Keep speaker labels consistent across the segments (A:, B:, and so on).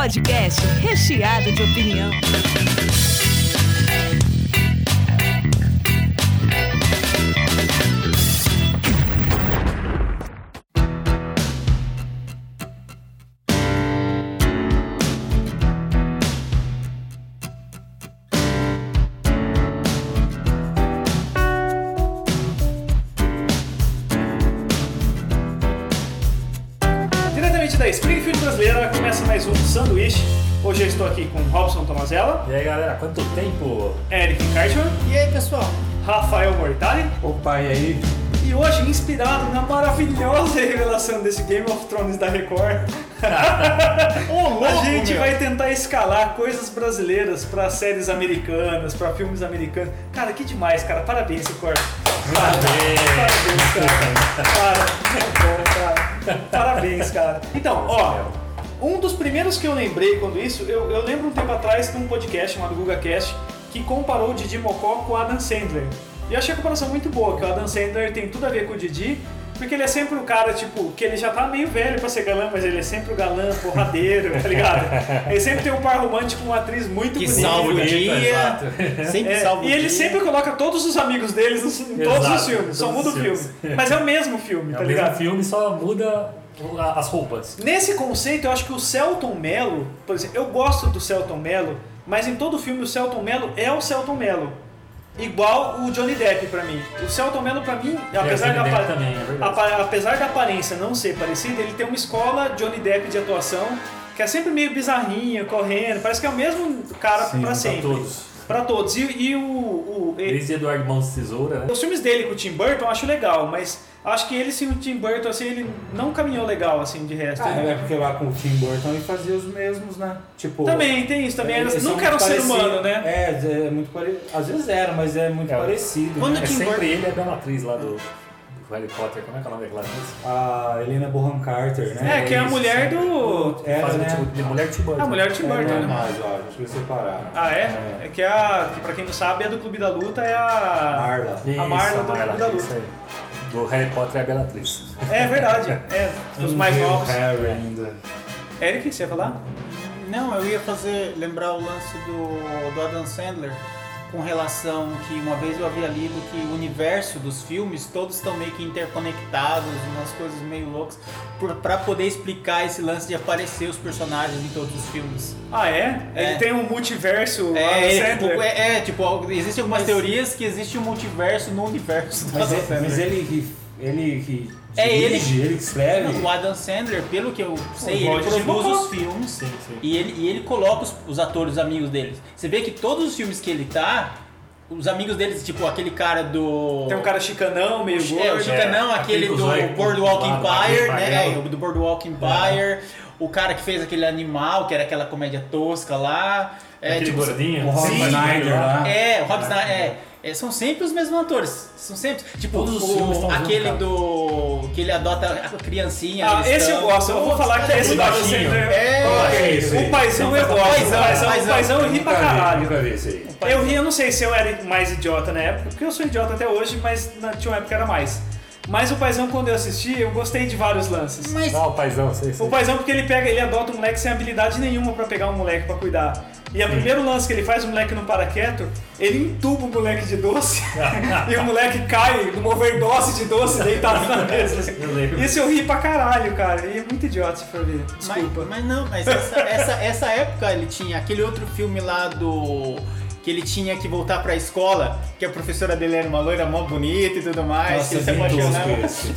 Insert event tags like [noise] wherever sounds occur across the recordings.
A: podcast recheado de opinião.
B: E aí galera, quanto tempo?
C: Eric Karchman,
D: E aí, pessoal?
C: Rafael Mortari
D: Opa, e aí?
C: e hoje inspirado na maravilhosa revelação desse Game of Thrones da Record, [laughs]
D: Ô,
C: a gente vai tentar escalar coisas brasileiras para séries americanas, para filmes americanos. Cara, que demais, cara. Parabéns, Record. Parabéns, cara. Para. [laughs] Cara, Parabéns, cara. Então, ó, um dos primeiros que eu lembrei quando isso, eu, eu lembro um tempo atrás de um podcast chamado GugaCast que comparou o Didi Mocó com o Adam Sandler. E eu achei a comparação muito boa, que o Adam Sandler tem tudo a ver com o Didi, porque ele é sempre o cara, tipo, que ele já tá meio velho pra ser galã, mas ele é sempre o galã porradeiro, tá ligado? [laughs] Ele sempre tem um par romântico com uma atriz muito
D: Que
C: bonita.
D: salva o
B: bonito,
D: dia.
B: exato. [laughs]
D: Sempre
C: É,
D: salva o
C: e ele
D: dia.
C: sempre coloca todos os amigos deles nos- em todos
B: Exato,
C: os filmes, só
B: todos
C: muda o
B: os
C: filme. Mas é o mesmo filme,
B: É
C: tá
B: o mesmo
C: ligado?
B: filme, só muda as roupas.
C: Nesse conceito, eu acho que o Celton Mello, por exemplo, eu gosto do Celton Mello, mas em todo filme o Celton Mello é o Celton Mello. Igual o Johnny Depp pra mim. O Celton Mello pra mim, apesar
B: Johnny
C: da,
B: também, é
C: apesar da aparência não ser parecida, ele tem uma escola Johnny Depp de atuação que é sempre meio bizarrinho, correndo, parece que é o mesmo cara pra sempre.
B: todos.
C: Pra todos. E, e o, o- e-
B: Desde Eduardo Mãos de Tesoura, né?
C: os filmes dele com o Tim Burton eu acho legal, mas acho que ele sem o Tim Burton assim, ele não caminhou legal assim de resto.
E: Ah, é porque lá com o Tim Burton ele fazia os mesmos, né? Tipo.
C: Também tem isso, também.
E: eles
C: Eles nunca era um ser humano, né?
E: É, é muito parecido. Às vezes era, mas é muito
B: É.
E: parecido.
D: Quando
E: né?
B: É
D: Tim
B: sempre
D: Burton-
B: ele e a Bela Atriz lá do Harry Potter. Como é que é o nome daquela atriz?
E: A Helena Bonham Carter, né?
C: É, que é a
B: isso,
C: mulher do.
E: É,
B: Faz o
E: né?
B: de mulher Tim Burton.
C: A mulher do Tim
E: É,
C: Burton,
E: não é
C: né?
E: mais, eu acho. Que eles separaram.
C: Ah, é? É que a. Que pra quem não sabe, a do Clube da Luta é a.
E: Marla.
B: Isso,
C: A Marla do Clube da Luta.
B: Do Harry Potter é a Bela Atriz.
C: É verdade. É, os mais novos.
E: Harry ainda.
C: Eric, você ia falar?
D: Não, eu ia fazer, lembrar o lance do, do Adam Sandler com relação que uma vez eu havia lido que o universo dos filmes todos estão meio que interconectados, umas coisas meio loucas, por, pra poder explicar esse lance de aparecer os personagens em todos os filmes.
C: Ah, é?
D: É.
C: Ele tem um multiverso.
D: É, é, tipo, é, é, tipo, existem algumas teorias que existe um multiverso no universo
E: Mas, é- mas ele. Ele que.
D: É
E: dirige, ele que escreve.
D: O Adam Sandler, pelo que eu sei,
C: O
D: ele produz os filmes
B: Sim, sim.
D: e ele, e ele coloca os, os atores amigos deles. Você vê que todos os filmes que ele tá, os amigos deles, tipo aquele cara do.
C: Tem um cara chicanão, meio gordo.
D: É, o Chicanão,
B: É,
D: aquele
B: aquele
D: do Boardwalk Empire, né? É, o do Boardwalk Empire. O cara que fez aquele animal, que era aquela comédia tosca lá. É,
B: Aquele
D: tipo,
B: gordinho.
E: o Rob Schneider lá.
D: é, o Rob Schneider, é, é, São sempre os mesmos atores. São sempre. Tipo,
B: Todos os
D: o-
B: filmes estão juntos,
D: aquele do. que ele adota a criancinha.
C: Ah, esse eu
D: estão-
C: gosto. Eu vou falar que
D: é
C: esse
D: muito
C: Adam
B: baixinho.
C: Sandler.
D: É,
E: é aí?
C: O paizão eu gosto.
D: Paizão,
C: o paizão,
D: paizão.
C: o paizão eu ri pra
E: Nunca vi,
C: caralho.
E: Nunca vi esse aí.
C: Eu ri, eu não sei se eu era mais idiota na época, porque eu sou idiota até hoje, mas na, tinha uma época que era mais. Mas o Paizão, quando eu assisti, eu gostei de vários lances.
D: Mas
B: Ah, o paizão, sei, sei.
C: O Paizão, porque ele pega, ele adota um moleque sem habilidade nenhuma pra pegar um moleque pra cuidar. E o primeiro lance que ele faz, o moleque não para quieto, ele entuba o moleque de doce [laughs] e o moleque cai numa overdose de doce [laughs] deitado na mesa. Isso eu ri pra caralho, cara. E é muito idiota se for ver. Desculpa.
D: Mas, mas não, mas essa, essa, essa época ele tinha aquele outro filme lá do. Que ele tinha que voltar pra escola, que a professora dele era uma loira mó bonita e tudo mais,
E: Nossa,
D: que ele se apaixonava.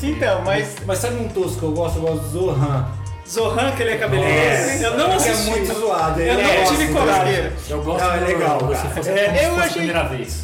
D: Então, mas.
E: Mas sabe um tosco que eu gosto? Eu gosto do Zohan.
C: Zohan, que ele é cabeleireiro. Eu não
E: Que é
C: assisti.
E: muito zoado.
C: Eu
E: ele
C: não tive coragem.
B: Eu gosto
E: Não, é legal, cara.
B: Se fosse,
C: É,
D: eu
B: fosse a
D: achei-
B: primeira vez.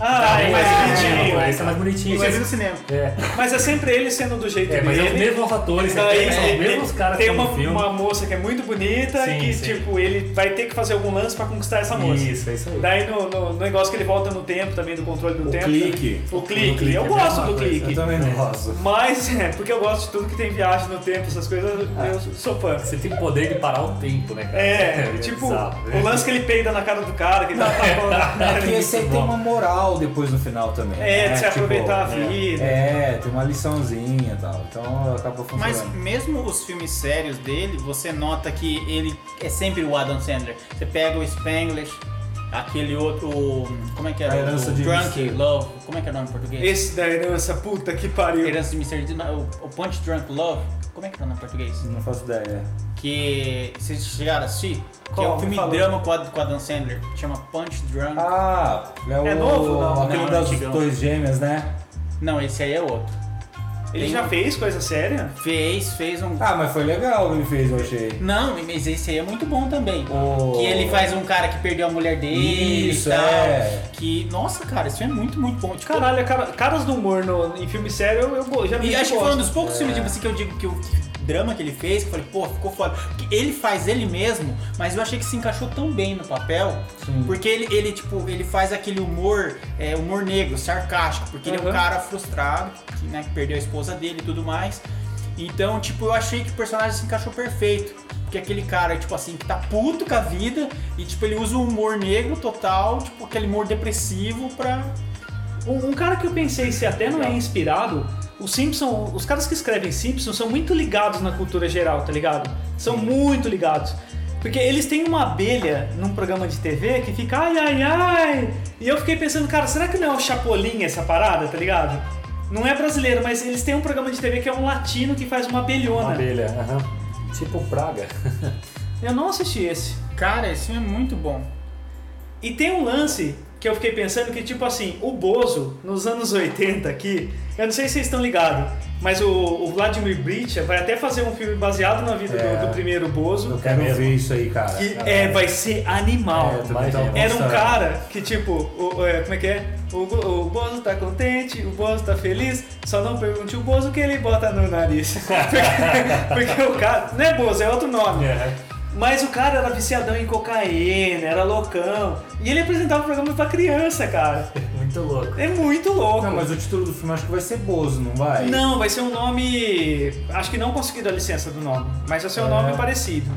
C: Ah, é mais
B: é,
C: bonitinho.
B: Esse é mais bonitinho.
D: Mas
B: Mas,
D: no cinema.
B: é,
C: Mas é sempre ele sendo do jeito
B: é, mas é
C: dele.
B: os mesmos atores,
C: Daí,
B: tem, são os
C: ele-
B: mesmos caras
C: tem uma, uma moça que é muito bonita
B: Sim,
C: e que,
B: sim.
C: tipo, ele vai ter que fazer algum lance pra conquistar essa moça.
B: Isso, é isso aí.
C: Daí no, no- no negócio que ele volta no tempo também, do controle do
E: O
C: tempo.
E: clique.
C: O clique.
B: O clique
C: eu
B: é
C: gosto do
B: coisa.
C: clique.
E: Eu também gosto.
C: Mas, é, porque eu gosto de tudo que tem viagem no tempo, essas coisas, eu sou fã.
B: Você tem o poder de parar o tempo, né? cara?
C: É, [laughs] tipo,
B: bizarro,
C: o lance que ele peida na cara do cara, que [laughs] tá tapando. [laughs]
E: É que esse aí tem uma moral, legal depois no final também.
C: É,
E: né?
C: de se
E: Tipo,
C: aproveitar a
B: é.
C: vida.
E: É, tem uma liçãozinha e tal. Então acaba funcionando.
D: Mas mesmo os filmes sérios dele, você nota que ele é sempre o Adam Sandler. Você pega o Spanglish, aquele outro. Como é que era?
E: A Herança
D: o
E: de
D: Drunk
E: Mr.
D: Love. Como é que é o nome em português?
C: Esse da herança, puta que pariu.
D: Herança de Mr. D- não, O, o Punch Drunk Love. Como é que é o nome em português?
E: Não faço ideia.
D: Que vocês chegaram a assistir? Que
C: Qual?
D: é um filme drama com, a, com Adam Sandler. Chama Punch Drunk.
E: Ah, é, o,
C: É novo? Não,
E: aquele
D: não,
E: das
D: antigão.
E: dois gêmeas, né?
D: Não, esse aí é outro.
C: Ele
D: Tem-
C: já fez coisa séria?
D: Fez, fez um.
E: Ah, mas foi legal o que ele fez, eu achei.
D: Não, mas esse aí é muito bom também.
E: O-
D: Que ele faz um cara que perdeu a mulher dele
E: Isso,
D: e tal.
E: é.
D: Que, nossa, cara, isso é muito, muito bom. Tipo,
C: Caralho, cara, caras do humor no, em filme sério eu, eu go- já vi.
D: E acho que foi um dos poucos filmes tipo, assim, que eu digo que o drama que ele fez, que eu falei, pô, ficou foda. Porque ele faz ele mesmo, mas eu achei que se encaixou tão bem no papel.
E: Sim.
D: Porque ele, ele, tipo, ele faz aquele humor, é, humor negro, sarcástico, porque ele é um
C: Uhum.
D: cara frustrado, que, né, que perdeu a esposa dele e tudo mais. Então, tipo, eu achei que o personagem se encaixou perfeito. Porque aquele cara, tipo assim, que tá puto com a vida e, tipo, ele usa o humor negro total, tipo, aquele humor depressivo pra.
C: Um, um cara que eu pensei se até não é inspirado, os Simpsons, os caras que escrevem Simpsons são muito ligados na cultura geral, tá ligado? São muito ligados. Porque eles têm uma abelha num programa de TV que fica ai ai ai. E eu fiquei pensando, cara, será que não é o Chapolin essa parada, tá ligado? Não é brasileiro, mas eles têm um programa de TV que é um latino que faz uma abelhona.
B: Uma abelha, aham. Tipo praga. [laughs]
C: Eu não assisti esse.
D: Cara, esse filme é muito bom.
C: E tem um lance que eu fiquei pensando que, tipo assim, o Bozo, nos anos 80 aqui, eu não sei se vocês estão ligados, mas o, o Vladimir Bricha vai até fazer um filme baseado na vida do-
E: É.
C: do, primeiro Bozo,
E: Eu quero
B: mesmo.
E: ver isso aí, cara.
C: que é, vai ser animal.
E: É.
C: Era um cara que, tipo, o, é, como é que é? O, o Bozo tá contente, o Bozo tá feliz, só não pergunte o Bozo o que ele bota no nariz. [laughs] porque, porque o cara. Não é Bozo, é outro nome.
B: É.
C: Mas o cara era viciadão em cocaína, era loucão. E ele apresentava o programa pra criança, cara. [laughs]
B: Muito louco.
C: É muito louco.
E: Não, mas o título do filme acho que vai ser Bozo, não vai?
C: Não, vai ser um nome. Acho que não conseguiram a licença do nome, mas vai ser um
E: É.
C: nome parecido.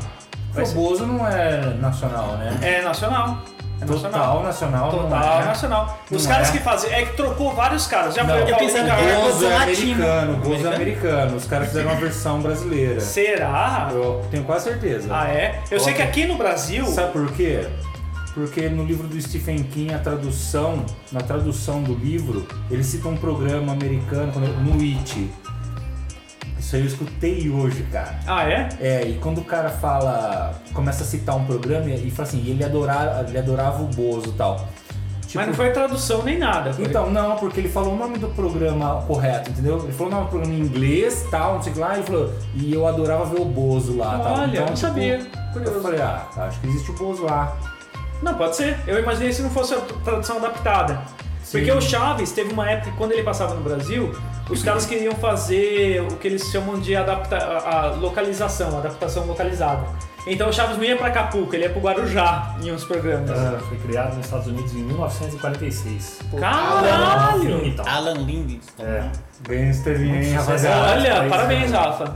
C: Vai
E: O
C: ser-
E: Bozo não é nacional, né?
C: É nacional. É
E: Total
C: nacional.
E: nacional,
C: Total
E: é.
C: nacional. Os
E: Não
C: caros
E: é?
C: que fazem. É que trocou vários caras. Já
E: Não,
C: foi o
D: eu pensei que era
E: Bozo é
D: latino.
E: americano, Bozo é
D: Americano?
E: Os caras fizeram uma versão brasileira.
C: Será?
E: Eu tenho quase certeza.
C: Ah, é? Eu sei que aqui no Brasil.
E: Sabe por quê? Porque no livro do Stephen King, a tradução, na tradução do livro, ele cita um programa americano no It. Isso aí eu escutei hoje, cara.
C: Ah, é?
E: É, e quando o cara fala, começa a citar um programa e fala assim, ele adorava, ele adorava o Bozo e tal. Tipo,
C: Mas não foi tradução nem nada. foi-
E: Então, não, porque ele falou o nome do programa correto, entendeu? Ele falou o nome do programa em inglês, tal, não sei o que lá, e ele falou, e eu adorava ver o Bozo lá, tal.
C: Olha,
E: Então,
C: não
E: tipo,
C: sabia.
E: Eu
C: Curioso.
E: falei, ah, acho que existe o Bozo lá.
C: Não, pode ser. Eu imaginei se não fosse a tradução adaptada.
E: Sim.
C: Porque o Chaves teve uma época quando ele passava no Brasil, os caras queriam fazer o que eles chamam de adapta a localização, adaptação localizada. Então o Chaves não ia pra Acapulco, ele ia pro Guarujá em uns programas.
B: Ah, Foi criado nos Estados Unidos em 1946.
C: Caralho!
B: Filme e tal.
D: Alan Livingston.
B: É.
D: né?
E: Bem estrelinha, hein, rapaziada?
C: Olha, parabéns,
B: é.
C: Rafa.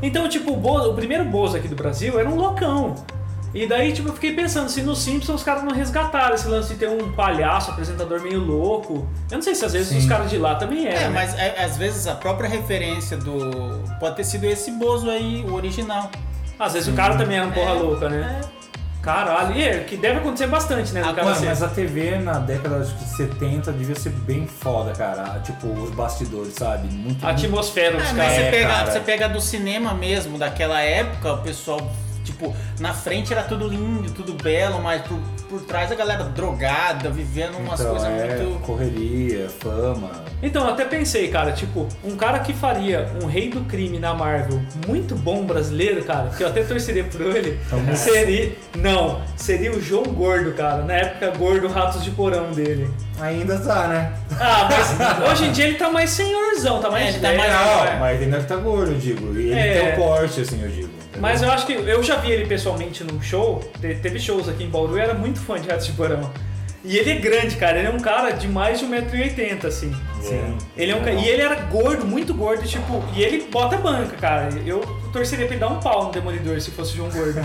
C: Então, tipo, o, Bozo, o primeiro Bozo aqui do Brasil era um loucão. E daí, tipo, eu fiquei pensando, se nos Simpsons os caras não resgataram esse lance de ter um palhaço, apresentador meio louco. Eu não sei se às vezes
E: Sim.
C: os caras de lá também eram.
D: É,
C: né?
D: mas é, às vezes a própria referência do. Pode ter sido esse Bozo aí, o original.
C: Às vezes o cara também era um porra
D: É,
C: louca, né? Caralho, e é, que deve acontecer bastante, né?
D: Ah,
E: Mano,
C: ser-
E: mas a TV na década que 70 devia ser bem foda, cara. Tipo, os bastidores, sabe? Muito.
C: A atmosfera dos
D: Ah, mas
C: caras.
D: você,
E: É,
D: pega,
E: cara.
D: você pega do cinema mesmo, daquela época, o pessoal, tipo, na frente era tudo lindo, tudo belo, mas por, por trás a galera drogada, vivendo umas
E: então,
D: coisas
E: é,
D: muito.
E: correria, fama.
C: Então, eu até pensei, cara, tipo, um cara que faria um rei do crime na Marvel muito bom brasileiro, cara, que eu até torceria por ele,
E: Então,
C: seria. Não, seria o João Gordo, cara. Na época, gordo ratos de porão dele.
E: Ainda tá, né?
C: Ah, mas hoje em dia ele tá mais senhorzão, tá mais
D: É, ele tá mais-?
E: Não, mas ainda tá gordo, eu digo. E ele
C: É.
E: tem o porte, assim, eu digo.
C: Mas eu acho que eu já vi ele pessoalmente num show, te- teve shows aqui em Bauru, eu era muito fã de Ratos de Porão. E ele é grande, cara. Ele é um cara de mais de 1,80m, assim.
E: Sim.
C: Ele é um E ele era gordo, muito gordo, tipo, e ele bota banca, cara. Eu torceria pra ele dar um pau no Demolidor se fosse João Gordo.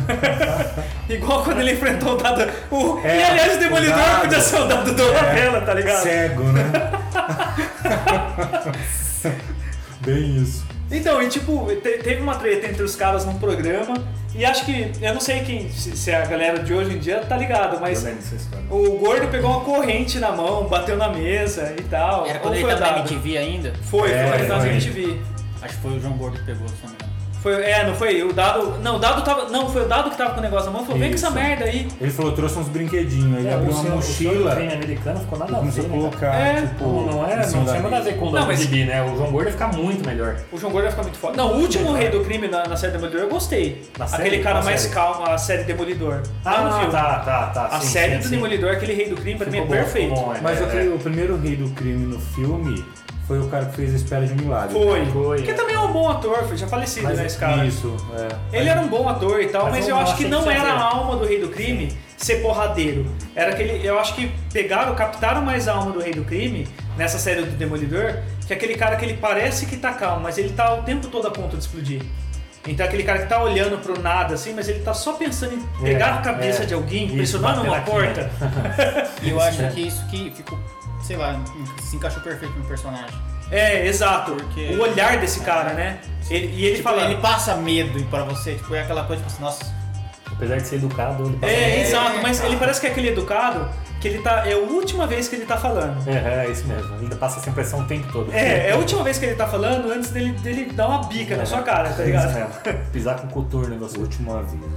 C: [laughs] Igual quando ele enfrentou o Dado. O...
E: É,
C: e aliás, o Demolidor
E: o Dado.
C: podia ser o Dado do Lavela, tá ligado?
E: Cego, né? [laughs] Bem isso.
C: Então, e tipo, te- teve uma treta entre os caras num programa. E acho que. Eu não sei quem, se, se a galera de hoje em dia tá ligado, mas. O gordo pegou uma corrente na mão, bateu na mesa e tal.
D: Era
C: Ou
D: quando ele
C: foi o
D: tava na? MTV ainda?
C: Foi,
E: É,
C: foi, na
E: foi.
C: MTV.
D: Acho que foi o João Gordo que pegou, se não me engano.
C: Foi, é, não foi? O dado. Não, o dado tava. Não, foi o dado que tava com o negócio na mão. Falou, vem com essa merda aí.
E: Ele falou, trouxe uns brinquedinhos. Ele
B: É,
E: abriu
B: o
E: uma
B: o
E: mochila
B: trem americano ficou nada a ver,
E: começou a
B: né,
E: colocar,
C: É.
E: tipo...
B: Não, não é, não tinha nada a ver com o
C: Não,
B: Não,
C: mas-
B: Gibi, né? O João Gordo ia ficar muito melhor.
C: O João Gordo vai ficar muito foda. Não, o último Rei do Crime na, na série Demolidor eu gostei.
B: Na
C: aquele
B: série?
C: cara
B: Qual
C: mais
B: série?
C: calmo, a série Demolidor. Não no filme.
B: tá, tá, tá.
C: A
B: sim,
C: série
B: sim,
C: do
B: sim.
C: Demolidor, aquele Rei do Crime, pra mim é perfeito.
B: é.
E: Mas
B: É, é.
E: o primeiro rei do crime no filme foi o cara que fez A Espera de um Milagre.
C: Foi.
B: Foi,
C: Que
B: é.
C: também é um bom ator, foi já falecido,
E: Mas
C: né, esse cara.
E: Isso, é.
C: Ele era um bom ator e tal, mas,
B: Mas
C: eu acho que não era a alma do Rei do Crime ser porradeiro. Era aquele. Eu acho que pegaram, captaram mais a alma do Rei do Crime nessa série do Demolidor, que é aquele cara que ele parece que tá calmo, mas ele tá o tempo todo a ponto de explodir. Então é aquele cara que tá olhando pro nada assim, mas ele tá só pensando em pegar
B: É,
C: a cabeça
B: é.
C: de alguém, pressionando uma
B: na
C: porta.
D: E [laughs] eu acho que isso que ficou, sei lá, se encaixou perfeito no personagem.
C: É, exato.
D: Porque-
C: O olhar desse cara, né? Ele- e ele
D: Tipo,
C: fala.
D: ele passa medo pra você, tipo, é aquela coisa, tipo assim, nossa,
B: Apesar de ser educado, ele passa
C: É,
D: É,
C: exato, mas
D: cara.
C: ele parece que é aquele educado que ele tá. É a última vez que ele tá falando.
B: É, é isso mesmo. Ele passa essa impressão o tempo todo.
C: É, é a última vez que ele tá falando antes dele, dele dar uma bica na sua cara, tá
B: É isso
C: ligado?
B: mesmo. [laughs] Pisar com coturno em você.
E: Último aviso.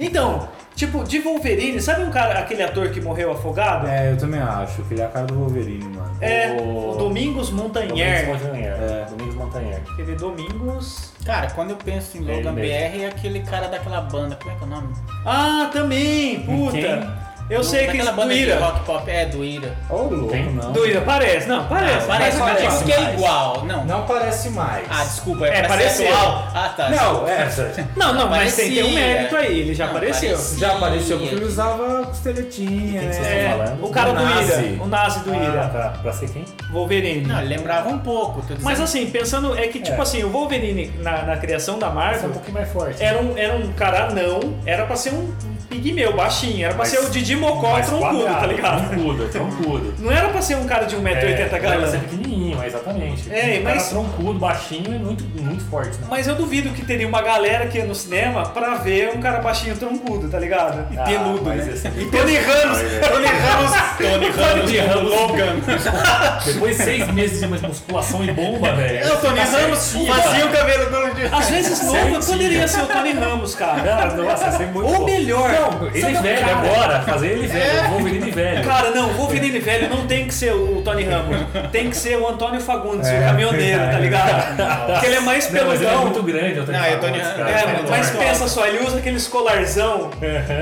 C: Então, tipo, de Wolverine, sabe um cara, aquele ator que morreu afogado?
E: É, eu também acho que ele é a cara do Wolverine, mano.
C: É,
B: O-
C: o Domingos
B: Domingos
C: Montanher.
B: Montanher.
E: É.
B: Domingos Montanher.
C: Aquele Domingos.
D: Cara, quando eu penso em Logan. BR, é aquele cara daquela banda, como é que é o nome?
C: Ah, também! Puta!
B: Quem?
C: Eu sei que isso
D: banda
C: do
D: de
C: Ira.
D: rock pop, é, do Ira.
E: Ô, louco,
B: Tem?
E: não.
C: Do Ira, parece. Não, parece.
D: Parece,
C: mas
E: parece
D: que é
E: mais.
D: igual, não.
E: Não parece mais.
D: Ah, desculpa,
C: É,
D: é, parece atual. Ah, tá.
E: Não, é, essa.
C: Não, não, mas tem, tem um mérito aí, ele já
D: Não,
C: apareceu.
D: parecia.
E: Já apareceu porque ele usava costeletinha, né?
B: vocês
C: É,
B: estão falando?
C: o cara
E: O
C: do
E: Nazi.
C: Ira, o Nazi do
B: Ah,
C: Ira,
B: tá. Pra ser quem?
C: Wolverine.
D: Não, ele lembrava um pouco.
C: Mas assim, pensando, é que tipo
B: É.
C: assim, o Wolverine na, na criação da
B: é
C: Marvel
B: um pouquinho mais forte.
C: era um, era um cara não, era pra ser um pigmeu, baixinho, era pra
B: Mas-
C: ser o Didi Mocó troncudo, tá ligado?
B: Troncudo, troncudo.
C: Não era pra ser um cara de 1,80m
B: É, Era
C: galã.
B: pra ser pequenininho, exatamente.
C: É,
B: um
C: mas-
B: cara troncudo, baixinho e muito, muito forte, né?
C: Mas eu duvido que teria uma galera que ia no cinema pra ver um cara baixinho troncudo, tá ligado? E
B: Ah,
C: peludo,
B: mas
C: né?
B: esse-
C: E Tony Ramos, Tony Ramos, Tony
B: Tony
C: Ramos,
B: Ramos. Depois de seis meses de musculação e bomba, velho.
D: É, o Tony
B: Tá
D: Ramos fazia o cabelo dia.
C: Às vezes
B: Certinho.
C: poderia ser o Tony Ramos, cara.
B: Ah, nossa, ia ser muito
C: Ou
B: bom.
C: melhor,
B: Não, ele
C: sabe o
B: velho
C: cara-
B: agora, fazer ele velho, o Wolverine velho.
C: Cara, não, o Wolverine velho não tem que ser o Tony Ramos. Tem que ser o Antônio Fagundes, o
E: É,
C: caminhoneiro, tá
E: é.
C: ligado? [laughs] Porque ele é mais
B: Não, mas ele é
C: peludão.
B: muito grande, eu tô
D: Não, é Tony-
C: É, mas pensa só, ele usa aqueles colarzão,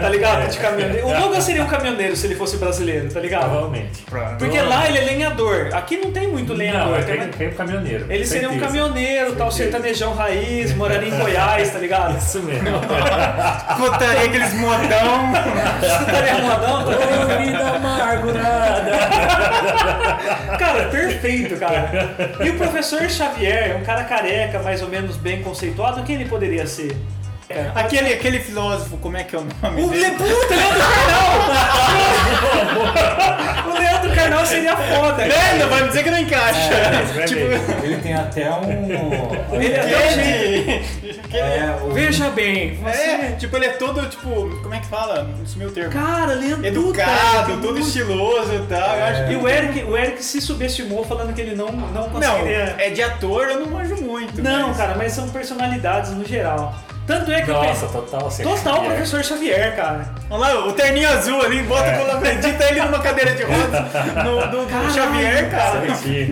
C: tá ligado? De caminhoneiro. O Logan seria um caminhoneiro se ele fosse brasileiro, tá ligado?
B: Provavelmente.
C: Porque lá ele é lenhador. Aqui não tem muito
B: Não,
C: lenhador.
B: ele
C: tem
B: tem pro caminhoneiro.
C: Ele seria um
B: certeza.
C: caminhoneiro, tal, sertanejão raiz, morando em [laughs] Goiás, tá ligado?
B: Isso mesmo.
D: Putaria, aqueles modão.
C: Estaria arrumadão, tá ligado?
B: Vida amargurada.
C: Cara, perfeito, cara. E o professor Xavier, um cara careca, mais ou menos bem conceituado, quem ele poderia ser?
D: Aquele, aquele filósofo, como é que é o nome
C: O
D: dele?
C: Le... Puta, Leandro Carnal! [laughs] o Leandro Carnal seria foda.
D: É, não vai me dizer que não encaixa. [laughs]
B: tipo,
E: Ele tem até um.
C: Ele é gênio.
E: É, o-
C: Veja bem, você...
D: É, tipo, ele é todo, tipo, como é que fala? Isso meu termo.
C: Cara, Leandro
D: Educado, todo estiloso e tal. Acho
C: E o Eric, o Eric se subestimou falando que ele não, não
D: Não,
C: conseguiria...
D: é de ator, eu não manjo muito.
C: Não,
D: mas-
C: cara, mas são personalidades no geral. Tanto é que eu
B: Nossa,
C: penso...
B: total. assim,
C: Total,
B: é.
C: professor Xavier, cara.
D: Olha lá, o terninho azul ali, bota
B: É.
D: com acredita ele numa cadeira de rodas no, do, Xavier, cara.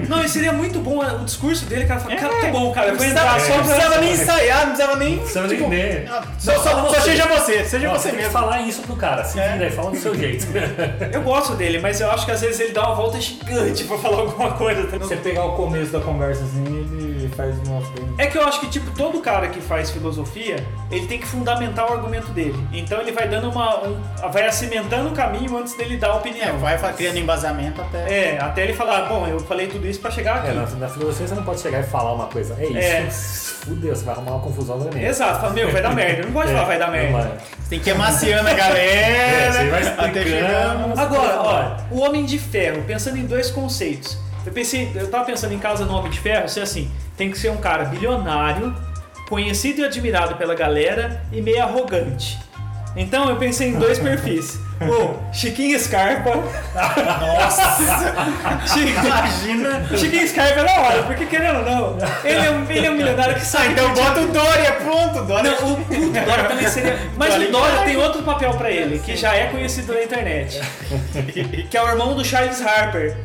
C: Não, e seria muito bom o discurso dele, cara. Fala,
D: É.
C: cara, tá bom, cara, eu
D: precisava,
C: entrar
D: só
C: só
D: não precisava nem ensaiar, não precisava nem.
B: Precisava
D: tipo, ah, só, só, só seja você, seja
B: Não,
D: você mesmo.
B: falar isso pro cara. Se
D: É.
B: quiser, fala do seu jeito. [laughs]
C: Eu gosto dele, mas eu acho que às vezes ele dá uma volta gigante pra falar alguma coisa. tá?
E: Se você pegar o começo da conversa assim, ele faz uma.
C: É que eu acho que, tipo, todo cara que faz filosofia, ele tem que fundamentar o argumento dele. Então ele vai dando uma. um- vai cimentando o caminho antes dele dar a
D: É,
C: opinião.
D: vai fa- criando embasamento até.
C: É, até ele falar, bom, eu falei tudo isso pra chegar aqui.
B: É, na, na filosofia você não pode chegar e falar uma coisa. É isso.
C: É.
B: Fudeu, você vai arrumar uma confusão também.
C: Exato, fala, meu, vai dar merda. Não pode [laughs] falar, vai dar merda.
D: Você tem que ir amaciando a galera.
B: É, você vai
D: até
B: explicando.
D: chegar.
C: Agora, ó, o Homem de Ferro, pensando em dois conceitos. Eu pensei, eu tava pensando em casa no Homem de Ferro, ser assim, tem que ser um cara bilionário, conhecido e admirado pela galera e meio arrogante. Então eu pensei em dois perfis. O [laughs] Chiquinho Scarpa. Nossa! [laughs] Chiquinho,
D: Imagina.
C: Chiquinho Scarpa é da hora, porque querendo ou não, ele é um, ele é um milionário que sai.
D: Então bota o Dória, pronto, Dória.
C: Não, o, o Dória também seria. Mas
D: Dória
C: o Dória tem outro papel pra ele, que já é conhecido na internet. que é o irmão do Charles Harper.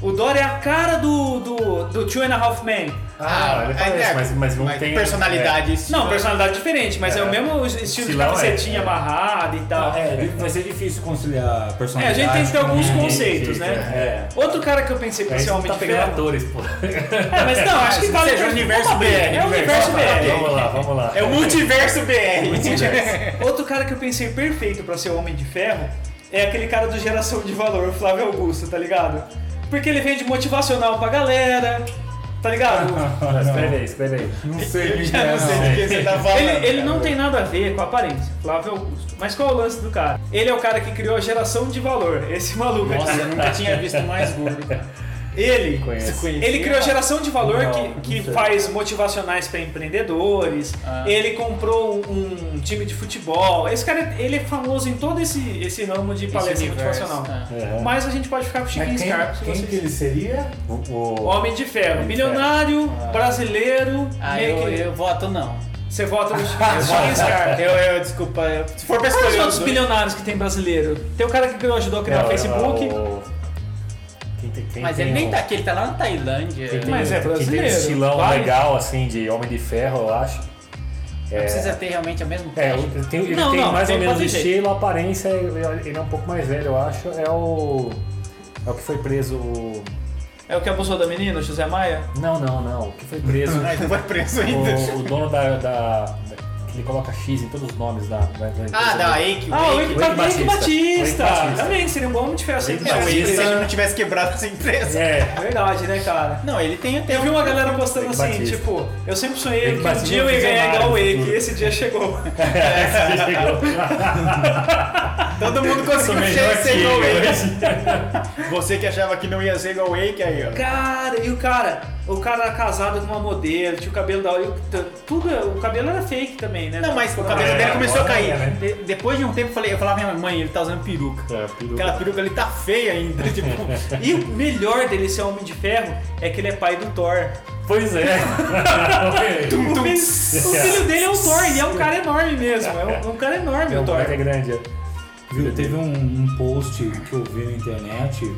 C: O Dória é a cara do, do, do Two and a Half Men.
B: Ah, ele parece,
D: é,
B: mas, mas não tem.
D: personalidade.
C: Não, personalidade diferente, mas é, o
B: É.
C: mesmo estilo de
B: Estilão,
C: camisetinha
B: é.
C: amarrada e tal.
E: É, vai ser difícil conciliar
C: É, a
E: personalidade.
C: gente tem que ter alguns conceitos, né?
B: É.
C: Outro cara que eu pensei
B: É,
C: pra
B: isso
C: ser Homem
B: tá
C: de
B: atores, pô.
C: É, mas não, acho que vale
D: Seja o universo
C: vamos.
D: BR,
C: É o universo
B: Vamos
C: BR.
B: lá, vamos lá.
D: É o multiverso BR.
C: Outro cara que eu pensei perfeito pra ser Homem de Ferro é aquele cara do Geração de Valor, o Flávio Augusto, tá ligado? Porque ele vende motivacional pra galera, tá ligado? [laughs]
B: Não, Escreve aí, escreve aí.
E: Não sei [laughs]
D: Já
E: é,
D: não sei de quem você tá falando.
C: Ele, ele não tem nada a ver com a aparência, Flávio Augusto. Mas qual é o lance do cara? Ele é o cara que criou a geração de valor, esse maluco.
D: Nossa, eu nunca tinha visto mais gordo, cara.
C: Ele, ele criou a geração de valor
B: Não,
C: que, que faz motivacionais para empreendedores.
D: Ah.
C: Ele comprou um, um time de futebol. Esse cara, ele é famoso em todo esse, esse ramo de palestra
D: universo,
C: motivacional.
D: é.
C: Mas a gente pode ficar com o Chiquinho
E: quem,
C: Scarpa
E: quem
C: vocês-
E: que ele seria?
B: O, o-
C: Homem de Ferro, milionário, brasileiro.
D: Ah, eu,
C: que-
D: eu voto não.
C: Você vota no [laughs] Chiquinho Scarpa.
D: Eu, eu, desculpa, eu, se for pra
C: Quais
D: escolher
C: os
D: os
C: outros bilionários que tem brasileiro? Tem o cara que ajudou a criar
B: Não,
C: o Facebook.
B: o- Quem tem, quem
D: Mas ele nem
B: um-
D: tá aqui, ele tá lá na Tailândia.
B: Quem tem,
C: Mas é
B: quem tem
C: brasileiro,
B: esse estilão legal, assim, de Homem de Ferro, eu acho.
D: Não precisa ter realmente a mesma
B: É, ele tem, ele
C: Não,
B: tem
C: não,
B: mais ou menos estilo, aparência, ele é um pouco mais velho, eu acho. É o. É o que foi preso. o-
C: É o que abusou da menina, o José Maia?
B: Não, não, não. O que foi preso. [laughs]
D: Mas não vai preso ainda.
B: o, o dono da, da- da- ele coloca X em todos os nomes da. da, da
D: Ah, da. Eike,
C: Ah, o
D: o
C: Eike
D: Eike.
B: Wake
C: Batista.
B: Batista. Wake Batista.
C: Também seria um bom homem de ferro.
B: Wake
D: se ele não tivesse quebrado essa empresa.
B: É.
C: Verdade, né, cara?
D: Não, ele tem até
C: Eu vi uma galera postando
B: Wake
C: assim,
B: Batista.
C: tipo, eu sempre sonhei
B: Wake
C: que um
B: Batista
C: dia eu ia ganhar igual o
B: do
C: Wake,
B: futuro.
C: e esse dia chegou. [laughs] [laughs]
D: Todo mundo conseguiu ser igual o. Wake. [laughs] Você que achava que não ia ser igual o Wake, aí, ó.
C: Cara, e o cara, o cara era casado com uma modelo, tinha o cabelo da hora, tudo, o cabelo era fake também, né?
D: Não, mas o cabelo
B: É,
D: dele começou a cair.
B: é, né?
D: De- depois de um tempo eu falei, eu falava, minha mãe, ele tá usando peruca.
B: É, peruca.
D: Aquela peruca ali tá feia ainda. [laughs] Tipo,
C: E o melhor dele ser homem de ferro é que ele é pai do Thor.
B: Pois é. [laughs]
C: O, filho, o filho dele é o Thor, e é um cara enorme mesmo. É um, um cara enorme
B: é
C: o Thor.
B: moleque grande.
E: Viu, teve um, um post que eu vi na internet.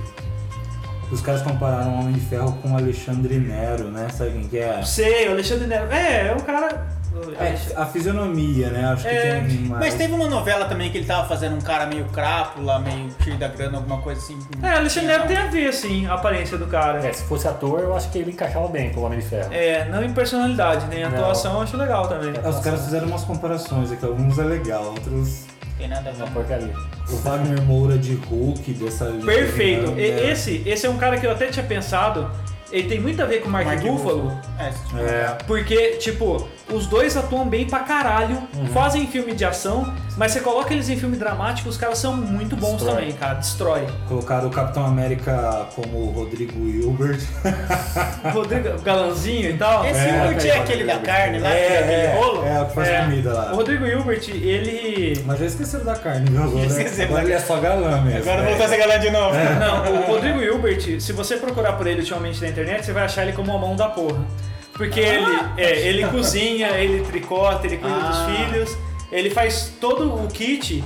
E: Os caras compararam o Homem de Ferro com o Alexandre Nero, né? Sabe quem que é?
C: Sei, o Alexandre Nero. É, é um cara.
E: É, a fisionomia, né? Acho que
C: É,
E: tem mais...
D: Mas teve uma novela também que ele tava fazendo um cara meio crápula, meio cheio da grana, alguma coisa assim.
C: É, Alexandre Nero tem a ver, assim, a aparência do cara.
B: É, se fosse ator, eu acho que ele encaixava bem com o Homem de Ferro.
C: É, não em personalidade, nem em
B: Não.
C: atuação, eu acho legal também.
E: É, Os caras fizeram umas comparações aqui, alguns é legal, outros.
D: Tem nada a
B: Uma
D: ver.
B: porcaria.
E: O Wagner Moura de Hulk dessa
C: Perfeito.
E: né?
C: E- Esse, esse é um cara que eu até tinha pensado. Ele tem muito a ver com o Mark,
D: Mark
C: Ruffalo.
D: É, tipo,
E: É.
C: Porque, tipo, os dois atuam bem pra caralho, fazem filme de ação, mas você coloca eles em filme dramático, os caras são muito bons
B: Destrói.
C: também, cara. Destrói.
E: Colocaram o Capitão América como o Rodrigo Hilbert. [laughs]
C: Rodrigo Galanzinho e tal.
D: Esse
E: É,
D: Hurt é aquele da carne lá, que é aquele rolo?
E: é, o que faz
C: É.
E: comida
C: O
E: lá.
C: Rodrigo Hilbert, ele.
E: Mas já esqueceram da carne, viu? Agora,
D: Esqueceram
E: agora ele é só galã mesmo.
D: Agora voltou a ser galã de novo.
C: Não, o Rodrigo Hilbert, se você procurar por ele ultimamente na internet, você vai achar ele como a mão da porra. Porque ele, é, ele [laughs] cozinha, ele tricota, ele cuida
D: Ah.
C: dos filhos, ele faz todo o kit